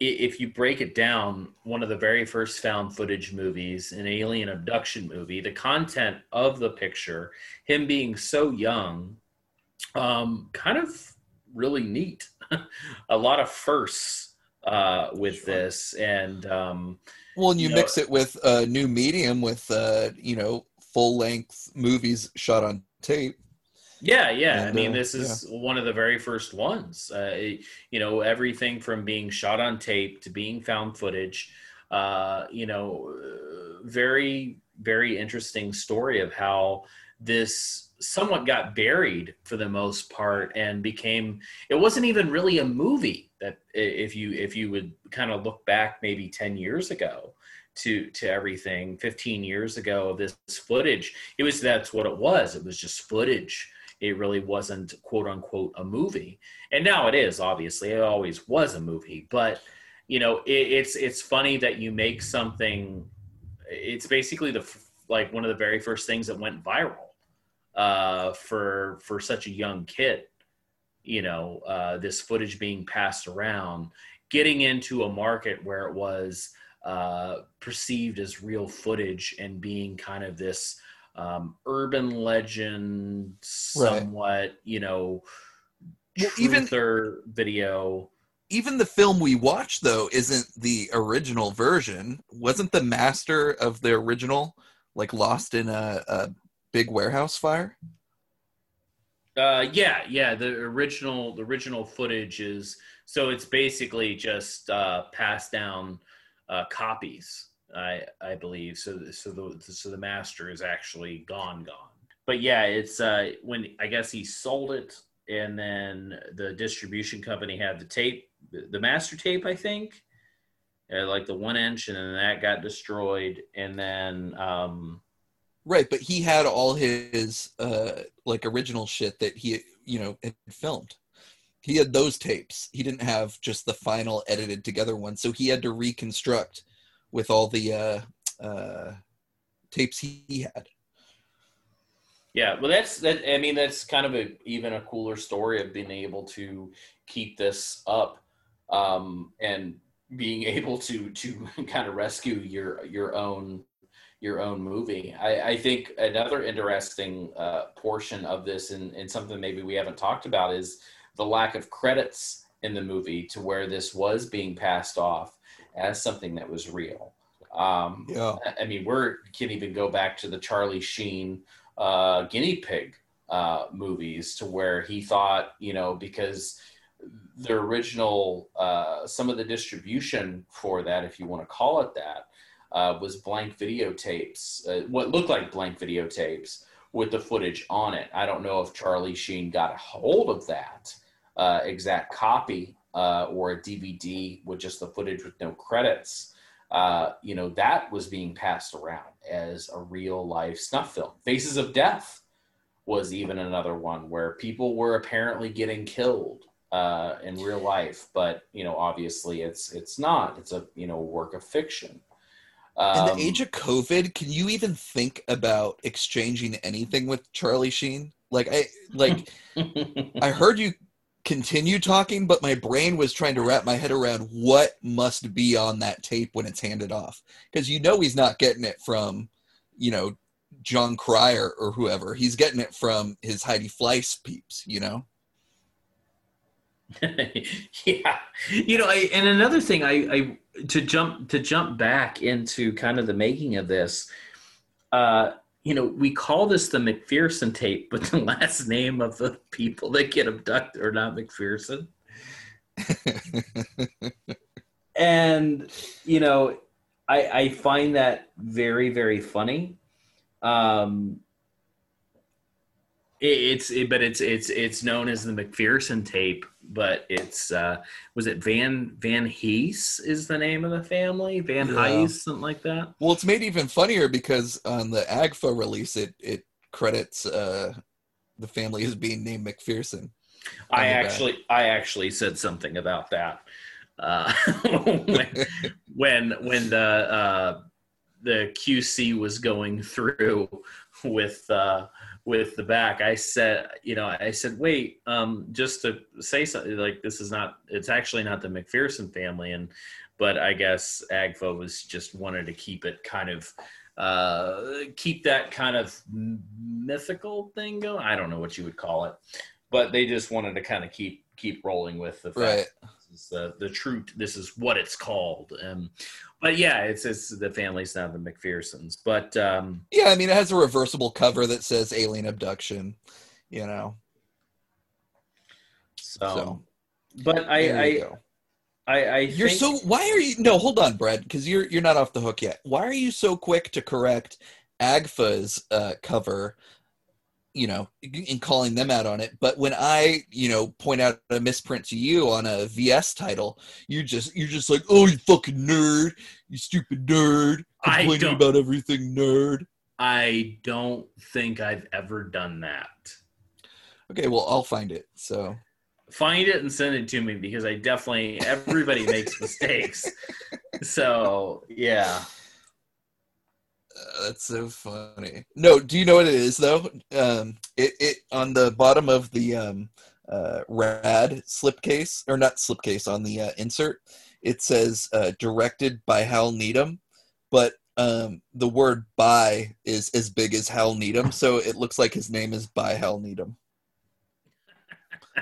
if you break it down, one of the very first found footage movies, an alien abduction movie, the content of the picture, him being so young, um, kind of really neat. A lot of firsts uh, with this, and um, Well, and you You know- mix it with a new medium with uh, you know full length movies shot on tape. Yeah, yeah. I mean, uh, this is one of the very first ones. Uh, it- you know, everything from being shot on tape to being found footage. Uh, you know, uh, very, very interesting story of how this somewhat got buried for the most part and became. It wasn't even really a movie. That if you if you would kind of look back maybe ten years ago to to everything 15 years ago of this footage it was that's what it was it was just footage it really wasn't quote unquote a movie. And now it is obviously. It always was a movie. But you know it, it's it's funny that you make something it's basically the like one of the very first things that went viral uh for for such a young kid you know uh this footage being passed around getting into a market where it was uh perceived as real footage and being kind of this um, urban legend, somewhat, you know, Well, even- video. Even the film we watched though isn't the original version. Wasn't the master of the original like lost in a, a big warehouse fire? Uh, yeah, yeah. The original, the original footage is so it's basically just uh, passed down uh, copies I I believe. So so the so the master is actually gone gone. But yeah, it's uh when I guess he sold it and then the distribution company had the tape the master tape I think. Uh, like the one inch and then that got destroyed and then um Right, but he had all his uh like original shit that he you know had filmed. He had those tapes. He didn't have just the final edited together one, so he had to reconstruct with all the uh uh tapes he had. Yeah, well, that's that. I mean, that's kind of a even a cooler story of being able to keep this up, um, and being able to to kind of rescue your your own your own movie. I, I think another interesting uh, portion of this, and, and something maybe we haven't talked about, is the lack of credits in the movie to where this was being passed off as something that was real. Um, Yeah. I- mean, we're can even go back to the Charlie Sheen uh, guinea pig uh, movies to where he thought, you know, because the original, uh, some of the distribution for that, if you want to call it that, uh, was blank videotapes, uh, what looked like blank videotapes with the footage on it. I don't know if Charlie Sheen got a hold of that uh, exact copy uh, or a DVD with just the footage with no credits. Uh, you know, that was being passed around as a real life snuff film. Faces of Death was even another one where people were apparently getting killed uh, in real life, but you know, obviously it's it's not. It's a you know work of fiction. In Um, the age of COVID, can you even think about exchanging anything with Charlie Sheen? Like I like I heard you continue talking, but my brain was trying to wrap my head around what must be on that tape when it's handed off. Because you know he's not getting it from, you know, Jon Cryer or whoever. He's getting it from his Heidi Fleiss peeps, you know? yeah you know I, and another thing I, I to jump to jump back into kind of the making of this uh you know we call this the mcpherson tape but the last name of the people that get abducted are not mcpherson. And you know i i find that very very funny. Um it's it, but it's it's it's known as the McPherson tape, but it's uh was it Van Van Hees is the name of the family? Van Yeah. Hees, something like that. Well, it's made even funnier because on the AGFA release, it, it credits uh, the family as being named McPherson. I the back. actually I actually said something about that. Uh when when when the uh the QC was going through with uh with the back i said you know i said wait um just to say something like this is not it's actually not the mcpherson family and but i guess agfa was just wanted to keep it kind of uh keep that kind of mythical thing going. I don't know what you would call it but they just wanted to kind of keep keep rolling with the fact Right. this is the the true this is what it's called um but yeah it's it's the family's now the mcphersons but um Yeah, I mean, it has a reversible cover that says alien abduction, you know? so, So, but i i i, I You're think- so why are you no hold on brad because you're you're not off the hook yet why are you so quick to correct agfa's uh, cover you know in calling them out on it. But when i you know point out a misprint to you on a vs title you just you're just like oh you fucking nerd. You stupid nerd. I complaining don't- about everything nerd. I don't think i've ever done that. Okay well i'll find it so. Find it and send it to me because i definitely everybody makes mistakes. So yeah that's so funny. No, do you know what it is though? Um, it it on the bottom of the um uh rad slipcase or not slipcase on the uh, insert, it says uh, directed by Hal Needham, but um the word by is as big as Hal Needham, so it looks like his name is by Hal Needham.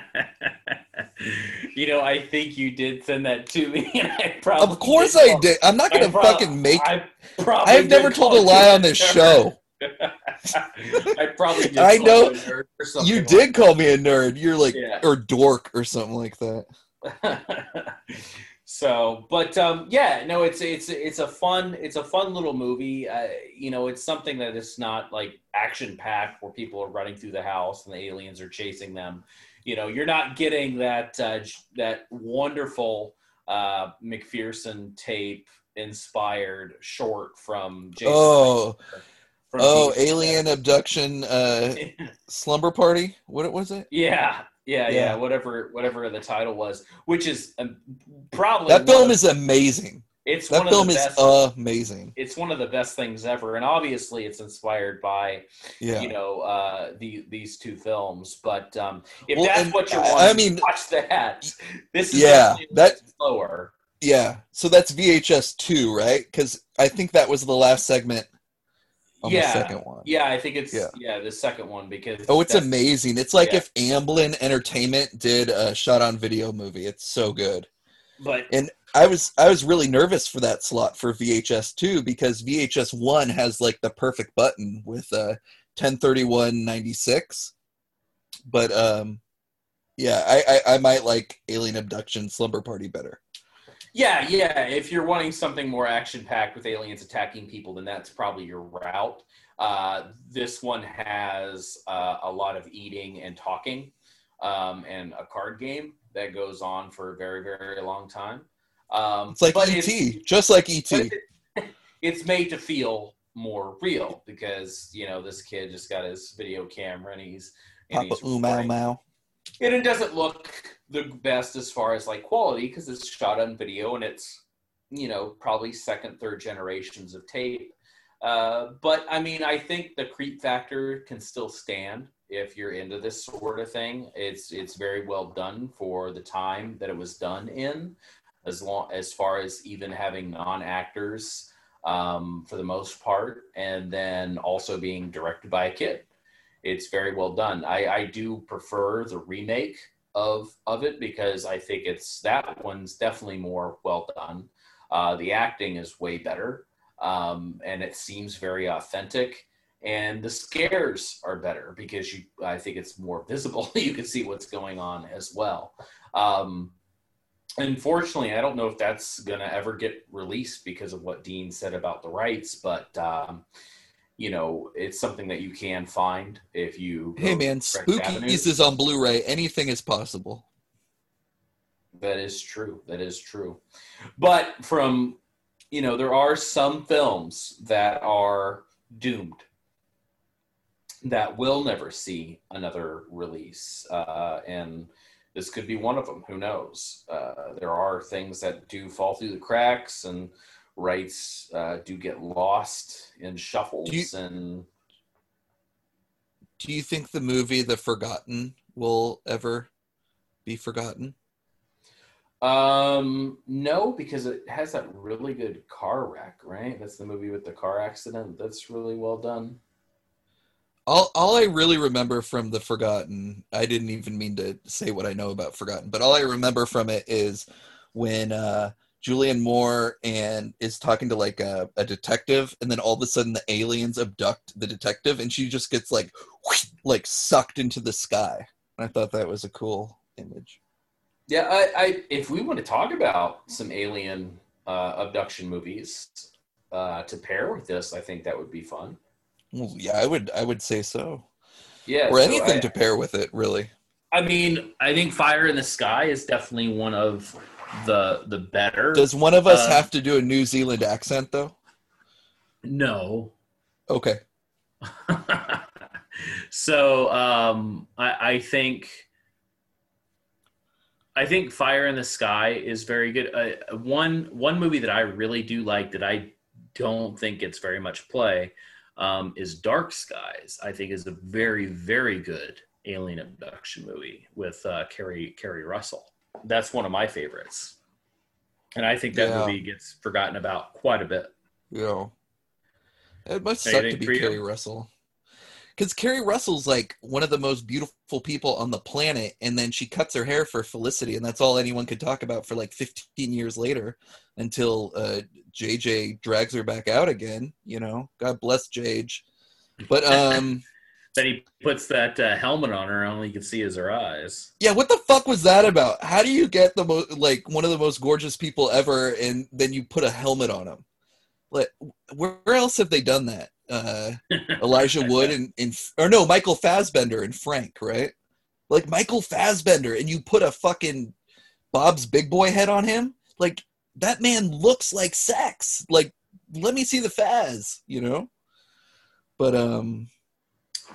you know i think you did send that to me and i probably Of course did I did. I'm not gonna prob- fucking make. I, I have never told a lie on this show. I probably. I know you a nerd or something You like did call me a nerd. You're like Yeah. or dork or something like that. So, but um, yeah, no, it's it's it's a fun it's a fun little movie. Uh, you know, it's something that is not like action packed where people are running through the house and the aliens are chasing them. You know, you're not getting that uh, that wonderful uh, McPherson tape inspired short from Jason. Oh, from oh, TV. alien abduction, uh, slumber party. What was it? Yeah, yeah, yeah, Yeah. Whatever, whatever the title was, which is um, probably That film of- is amazing. It's That one film of the is best. amazing. it's one of the best things ever, and obviously it's inspired by Yeah. you know uh, the these two films. But um, if Well, that's what you're I- I mean- watch that. This is Yeah, that- slower. Yeah. So that's VHS two, right? Because I think that was the last segment on yeah, the second one. yeah, I think it's Yeah. yeah, the second one because Oh, it's amazing. It's like yeah. if Amblin Entertainment did a shot on video movie. It's so good. But And I was I was really nervous for that slot for VHS 2 because VHS 1 has like the perfect button with uh 103196. But um yeah, I, I I might like Alien Abduction Slumber Party better. Yeah, yeah. If you're wanting something more action packed with aliens attacking people, then that's probably your route. Uh, this one has uh, a lot of eating and talking um, and a card game that goes on for a very, very long time. Um, It's like ET, it's- just like ET. it's made to feel more real because you know this kid just got his video camera and he's and Papa he's. Mau. and it doesn't look the best as far as like quality because it's shot on video and it's you know probably second third generations of tape uh, but i mean i think the creep factor can still stand if you're into this sort of thing it's it's very well done for the time that it was done in as long as far as even having non-actors um, for the most part and then also being directed by a kid it's very well done. I, I do prefer the remake of of it because I think it's that one's definitely more well done. Uh, the acting is way better, um, and it seems very authentic. And the scares are better because you, I think it's more visible. you can see what's going on as well. Um, unfortunately, I don't know if that's gonna ever get released because of what Dean said about the rights, but. Um, you know, it's something that you can find if you. Hey man, Spooky correct avenues. Spookies is on Blu-ray. Anything is possible. That is true. That is true. But from, you know, there are some films that are doomed that will never see another release. Uh, and this could be one of them. Who knows? Uh, there are things that do fall through the cracks and rights uh, do get lost in shuffles. Do you- and Do you think the movie The Forgotten will ever be forgotten? Um, no, because it has that really good car wreck, right? That's the movie with the car accident. That's really well done. All, all I really remember from The Forgotten, I didn't even mean to say what I know about Forgotten, but all I remember from it is when uh, Julianne Moore and is talking to like a, a detective, and then all of a sudden the aliens abduct the detective, and she just gets like like sucked into the sky. And I thought that was a cool image. Yeah, I, I if we want to talk about some alien uh, abduction movies uh, to pair with this, I think that would be fun. Well, yeah, I would I would say so. Yeah, or so anything I- to pair with it, really. I mean, I think Fire in the Sky is definitely one of the the better. Does one of us Uh, have to do a New Zealand accent though? No. Okay. so um, I, I think I think Fire in the Sky is very good. Uh, one one movie that I really do like that I don't think gets very much play um, is Dark Skies. I think is a very very good alien abduction movie with uh, Keri Keri Russell. That's one of my favorites, and I think that Yeah. movie gets forgotten about quite a bit. Yeah. It must suck to be? Keri Russell. Because Keri Russell's like one of the most beautiful people on the planet, and then she cuts her hair for Felicity, and that's all anyone could talk about for like 15 years later until uh, JJ drags her back out again. You know, God bless Jage. But um, Then he puts that uh, helmet on her, and all you can see is her eyes. Yeah, what the fuck was that about? How do you get the most like one of the most gorgeous people ever, and then you put a helmet on him? Like, where else have they done that? Uh, Elijah Wood and, and or no, Michael Fassbender and Frank, right? Like Michael Fassbender, and you put a fucking Bob's Big Boy head on him. Like that man looks like sex. Like, let me see the Faz, you know. But um,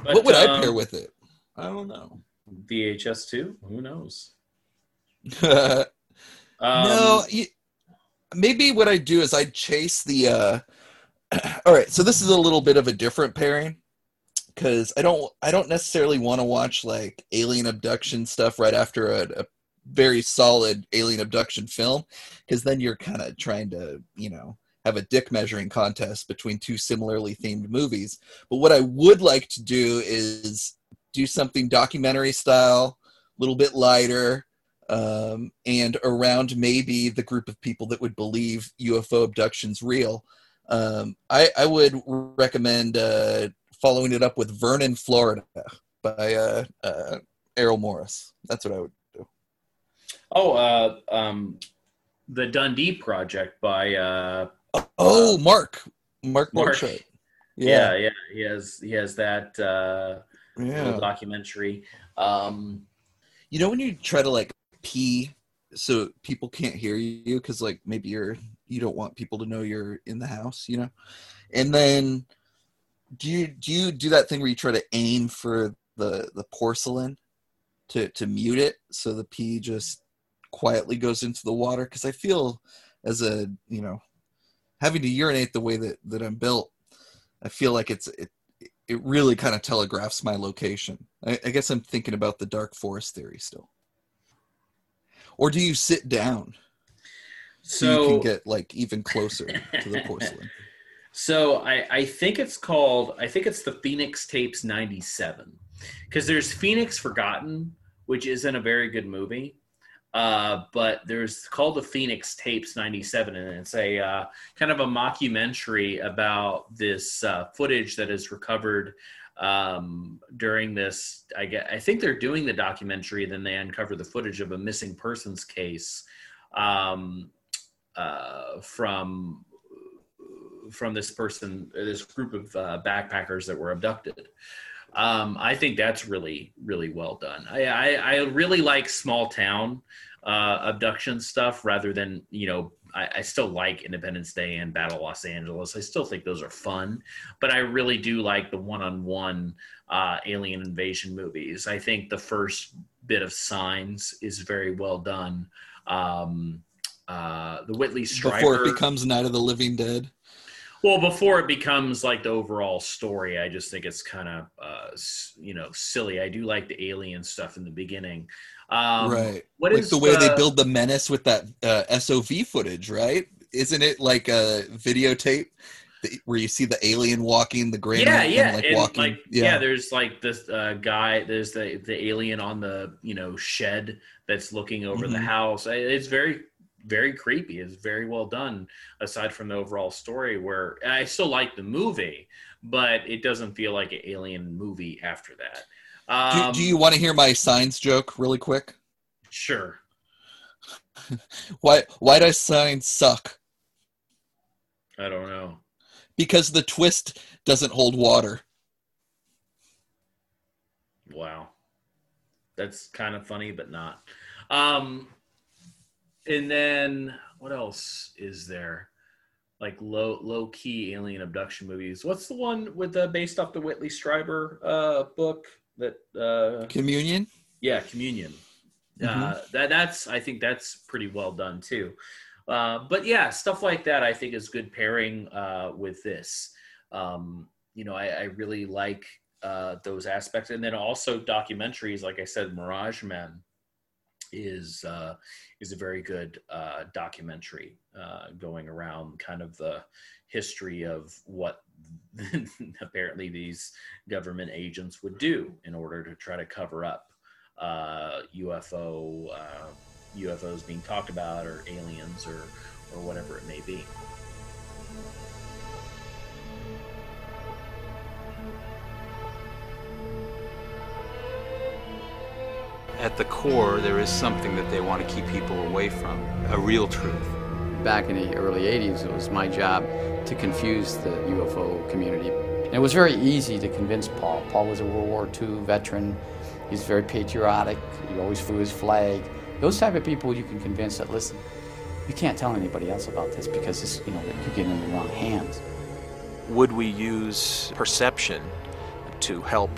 But, what would I um, pair with it? I don't know. VHS two? Who knows? no, Um, you, maybe what I'd do is I'd chase the. uh All right, so this is a little bit of a different pairing because I don't I don't necessarily want to watch like alien abduction stuff right after a, a very solid alien abduction film because then you're kind of trying to you know have a dick measuring contest between two similarly themed movies. But what I would like to do is do something documentary style, a little bit lighter, um, and around maybe the group of people that would believe UFO abductions real. Um, I, I would recommend uh, following it up with Vernon, Florida by uh, uh, Errol Morris. That's what I would do. oh, uh, um, the Dundee Project by uh, Oh, Mark. Mark Mark. Borchardt. yeah, yeah, he has he has that uh, Yeah. documentary. Um, You know when you try to like pee so people can't hear you because like maybe you're you don't want people to know you're in the house, you know? And then do you do you do that thing where you try to aim for the the porcelain to to mute it so the pee just quietly goes into the water? Because I feel as a you know having to urinate the way that that I'm built, I feel like it's it it really kind of telegraphs my location. I, I guess I'm thinking about the dark forest theory still. Or do you sit down so, you can get like even closer to the porcelain? So I, I think it's called I think it's the Phoenix Tapes 97. Because there's Phoenix Forgotten, which isn't a very good movie. Uh, but there's called the Phoenix Tapes 97, and it's a uh, kind of a mockumentary about this uh, footage that is recovered um, during this. I get, I think they're doing the documentary, then they uncover the footage of a missing persons case um, uh, from from this person, this group of uh, backpackers that were abducted. Um, I think that's really, really well done. I, I, I really like small town uh, abduction stuff rather than, you know, I, I still like Independence Day and Battle Los Angeles. I still think those are fun, but I really do like the one on one alien invasion movies. I think the first bit of Signs is very well done. Um, uh, the Whitley Strieber Before it becomes Night of the Living Dead. well, before it becomes like the overall story, I just think it's kind of, uh, you know, silly. I do like the alien stuff in the beginning. Um, right. What like is the way they build the menace with that uh, SOV footage, right? Isn't it like a videotape where you see the alien walking, the granite, yeah, yeah, like walking? like yeah. there's like this uh, guy. There's the the alien on the you know shed that's looking over the Mhm. house. It's very very creepy. It's very well done. Aside from the overall story, where I still like the movie, but it doesn't feel like an alien movie after that. do, Um, do you want to hear my signs joke really quick? Sure. Why why does signs suck? I don't know. Because the twist doesn't hold water. Wow. That's kind of funny, but not. Um, and then what else is there? Like low low key alien abduction movies. What's the one with the based off the Whitley Strieber uh, book that? Uh, Communion? yeah, Communion. Uh, Mhm. that that's I think that's pretty well done too. Uh, but yeah, stuff like that I think is good pairing uh, with this. Um, you know, I, I really like uh, those aspects, and then also documentaries. Like I said, Mirage Men is uh, is a very good uh, documentary uh, going around kind of the history of what apparently these government agents would do in order to try to cover up uh, UFO uh, UFOs being talked about or aliens or or whatever it may be. At the core, there is something that they want to keep people away from a real truth. Back in the early 80s, it was my job to confuse the UFO community. And it was very easy to convince Paul. Paul was a World War II veteran. He's very patriotic. He always flew his flag. Those type of people you can convince that, listen, you can't tell anybody else about this because this, you know, you could get in the wrong hands. Would we use perception to help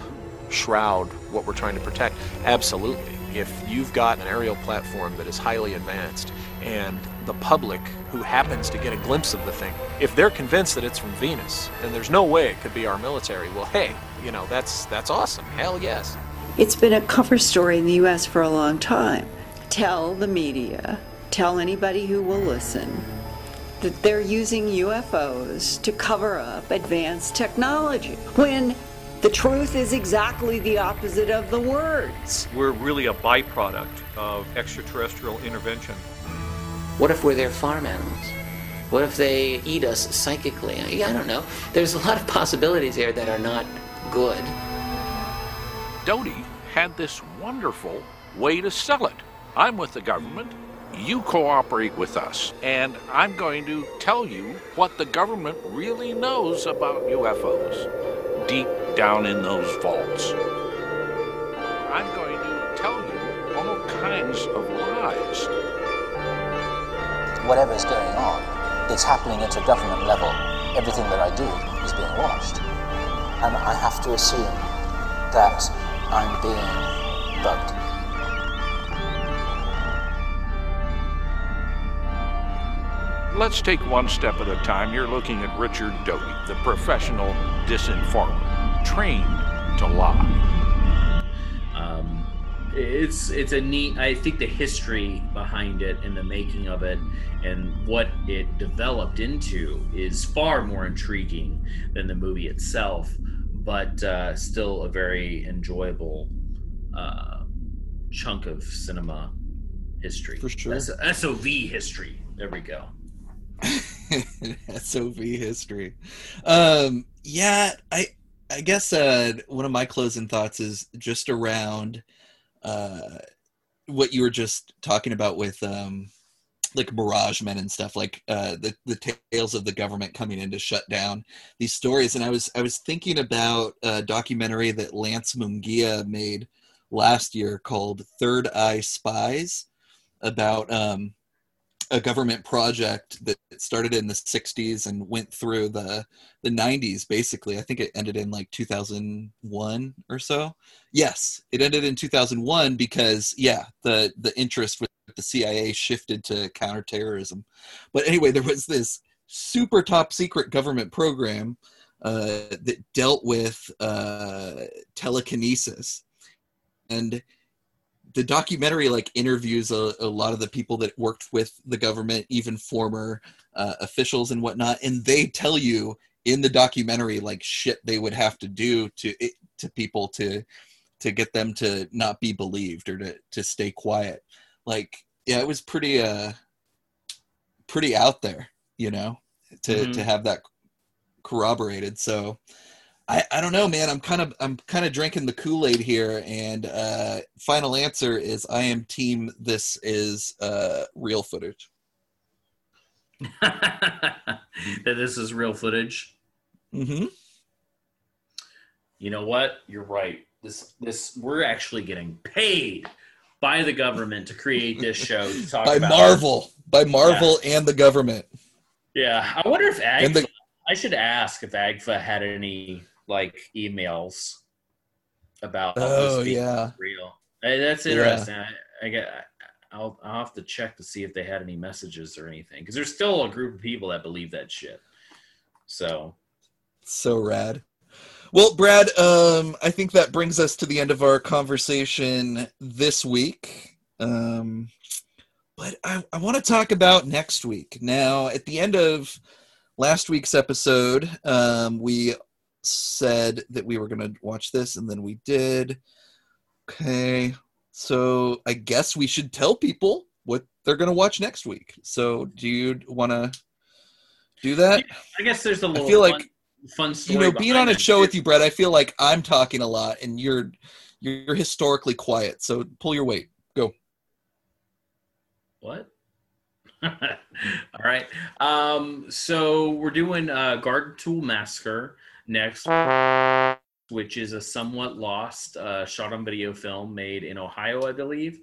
shroud what we're trying to protect? Absolutely. If you've got an aerial platform that is highly advanced and the public who happens to get a glimpse of the thing, if they're convinced that it's from Venus and there's no way it could be our military, well, hey, you know, that's that's awesome. Hell yes. It's been a cover story in the US for a long time. Tell the media, tell anybody who will listen that they're using UFOs to cover up advanced technology when the truth is exactly the opposite of the words. We're really a byproduct of extraterrestrial intervention. What if we're their farm animals? What if they eat us psychically? I don't know. There's a lot of possibilities here that are not good. Doty had this wonderful way to sell it. I'm with the government. You cooperate with us, and I'm going to tell you what the government really knows about UFOs deep down in those vaults. I'm going to tell you all kinds of lies. Whatever's going on, it's happening at a government level. Everything that I do is being watched. And I have to assume that I'm being bugged. Let's take one step at a time. You're looking at Richard Doty, the professional disinformer, trained to lie. Um, it's it's a neat. I think the history behind it and the making of it and what it developed into is far more intriguing than the movie itself, but uh, still a very enjoyable uh, chunk of cinema history. For sure. S- SOV history. There we go. SOV history. Um, yeah, I I guess uh, one of my closing thoughts is just around uh, what you were just talking about with um, like Mirage Men and stuff, like uh, the the tales of the government coming in to shut down these stories. And I was I was thinking about a documentary that Lance Mungia made last year called Third Eye Spies about um, a government project that started in the 60s and went through the the 90s basically. I think it ended in like 2001 or so. Yes it ended in 2001 because yeah the the interest with the cia shifted to counterterrorism. But anyway there was this super top secret government program uh, that dealt with uh, telekinesis. And the documentary like interviews a, a, lot of the people that worked with the government even former uh, officials and whatnot and they tell you in the documentary like shit they would have to do to to people to to get them to not be believed or to to stay quiet like yeah it was pretty uh pretty out there you know to mm-hmm. to have that corroborated so I, I don't know, man. I'm kind of I'm kind of drinking the Kool Aid here, and uh, final answer is I am team. This is uh, real footage. that this is real footage. Mm-hmm. You know what? You're right. This this we're actually getting paid by the government to create this show. To talk by about Marvel, by Marvel yeah. and the government. Yeah, I wonder if Agfa. The- I should ask if Agfa had any like emails about oh yeah real. Hey, that's interesting. Yeah. I, I get. I'll I'll have to check to see if they had any messages or anything because there's still a group of people that believe that shit. So, so rad. Well, Brad, um, I think that brings us to the end of our conversation this week. Um, but I, I want to talk about next week. Now, at the end of last week's episode, um, we said that we were going to watch this, and then we did. Okay, so I guess we should tell people what they're going to watch next week. So, do you want to do that? I guess there's a little. I feel fun, like fun story. You know, being on a show with you, Brett, I feel like I'm talking a lot, and you're You're historically quiet, so pull your weight. Go. What? All right. Um, so we're doing uh, Garden Tool Massacre next, which is a somewhat lost uh, shot on video film made in Ohio, I believe.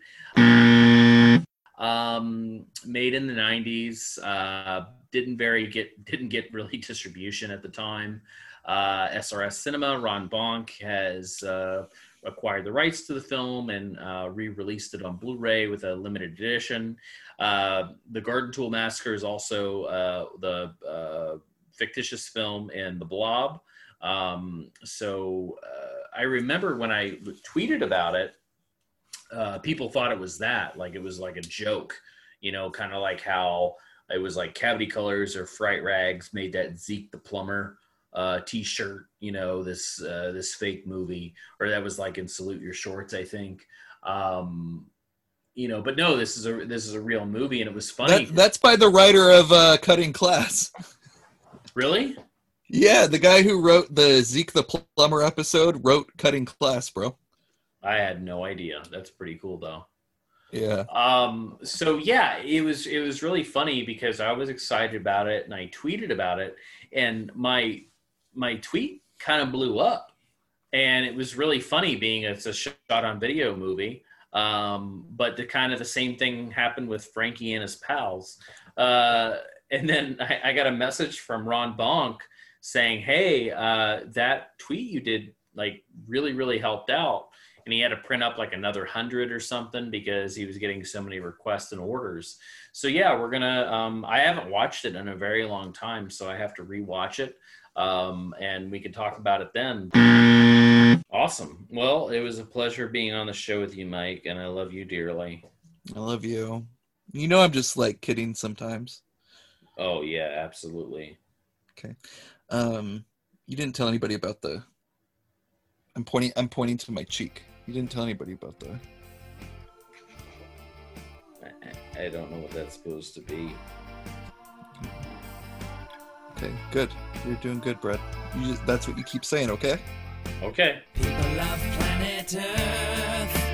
Um, made in the 90s. Uh, didn't very get didn't get really distribution at the time. Uh, SRS Cinema, Ron Bonk has uh, acquired the rights to the film and uh, re-released it on Blu-ray with a limited edition. Uh, the Garden Tool Massacre is also uh, the uh, fictitious film in The Blob. Um, so uh, I remember when I tweeted about it, uh, people thought it was that, like it was like a joke, you know, kind of like how it was like Cavity Colors or Fright Rags made that Zeke the Plumber uh, T-shirt, you know, this uh, this fake movie, or that was like in Salute Your Shorts, I think. Um, you know, but no, this is a this is a real movie, and it was funny. That, that's by the writer of uh, Cutting Class. really? Yeah, the guy who wrote the Zeke the Plumber episode wrote Cutting Class, bro. I had no idea. That's pretty cool, though. Yeah. Um, so yeah, it was it was really funny because I was excited about it and I tweeted about it and my my tweet kind of blew up and it was really funny being it's a shot on video movie. Um, but the kind of the same thing happened with Frankie and his pals. Uh, and then I, I got a message from Ron Bonk saying, Hey, uh, that tweet you did like really, really helped out and he had to print up like another hundred or something because he was getting so many requests and orders. So yeah, we're gonna. Um, I haven't watched it in a very long time, so I have to rewatch it, um, and we can talk about it then. Awesome. Well, it was a pleasure being on the show with you, Mike, and I love you dearly. I love you. You know, I'm just like kidding sometimes. Oh yeah, absolutely. Okay. Um, you didn't tell anybody about the. I'm pointing. I'm pointing to my cheek. You didn't tell anybody about the. I, I don't know what that's supposed to be. Okay, good. You're doing good, Brett. You just, that's what you keep saying, okay? Okay. People of planet Earth,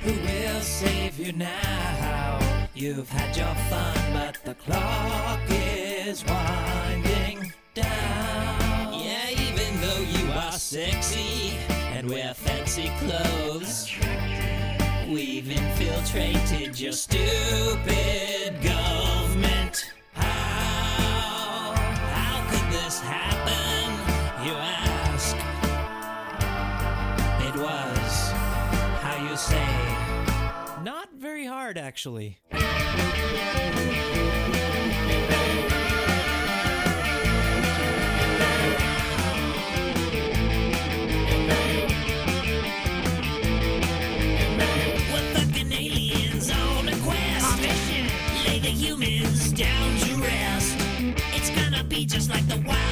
who will save you now? You've had your fun, but the clock is winding down. Yeah, even though you are sexy and wear fancy clothes, we've infiltrated your stupid government. How? How could this happen? You ask. It was, how you say, not very hard actually. Be just like the wild.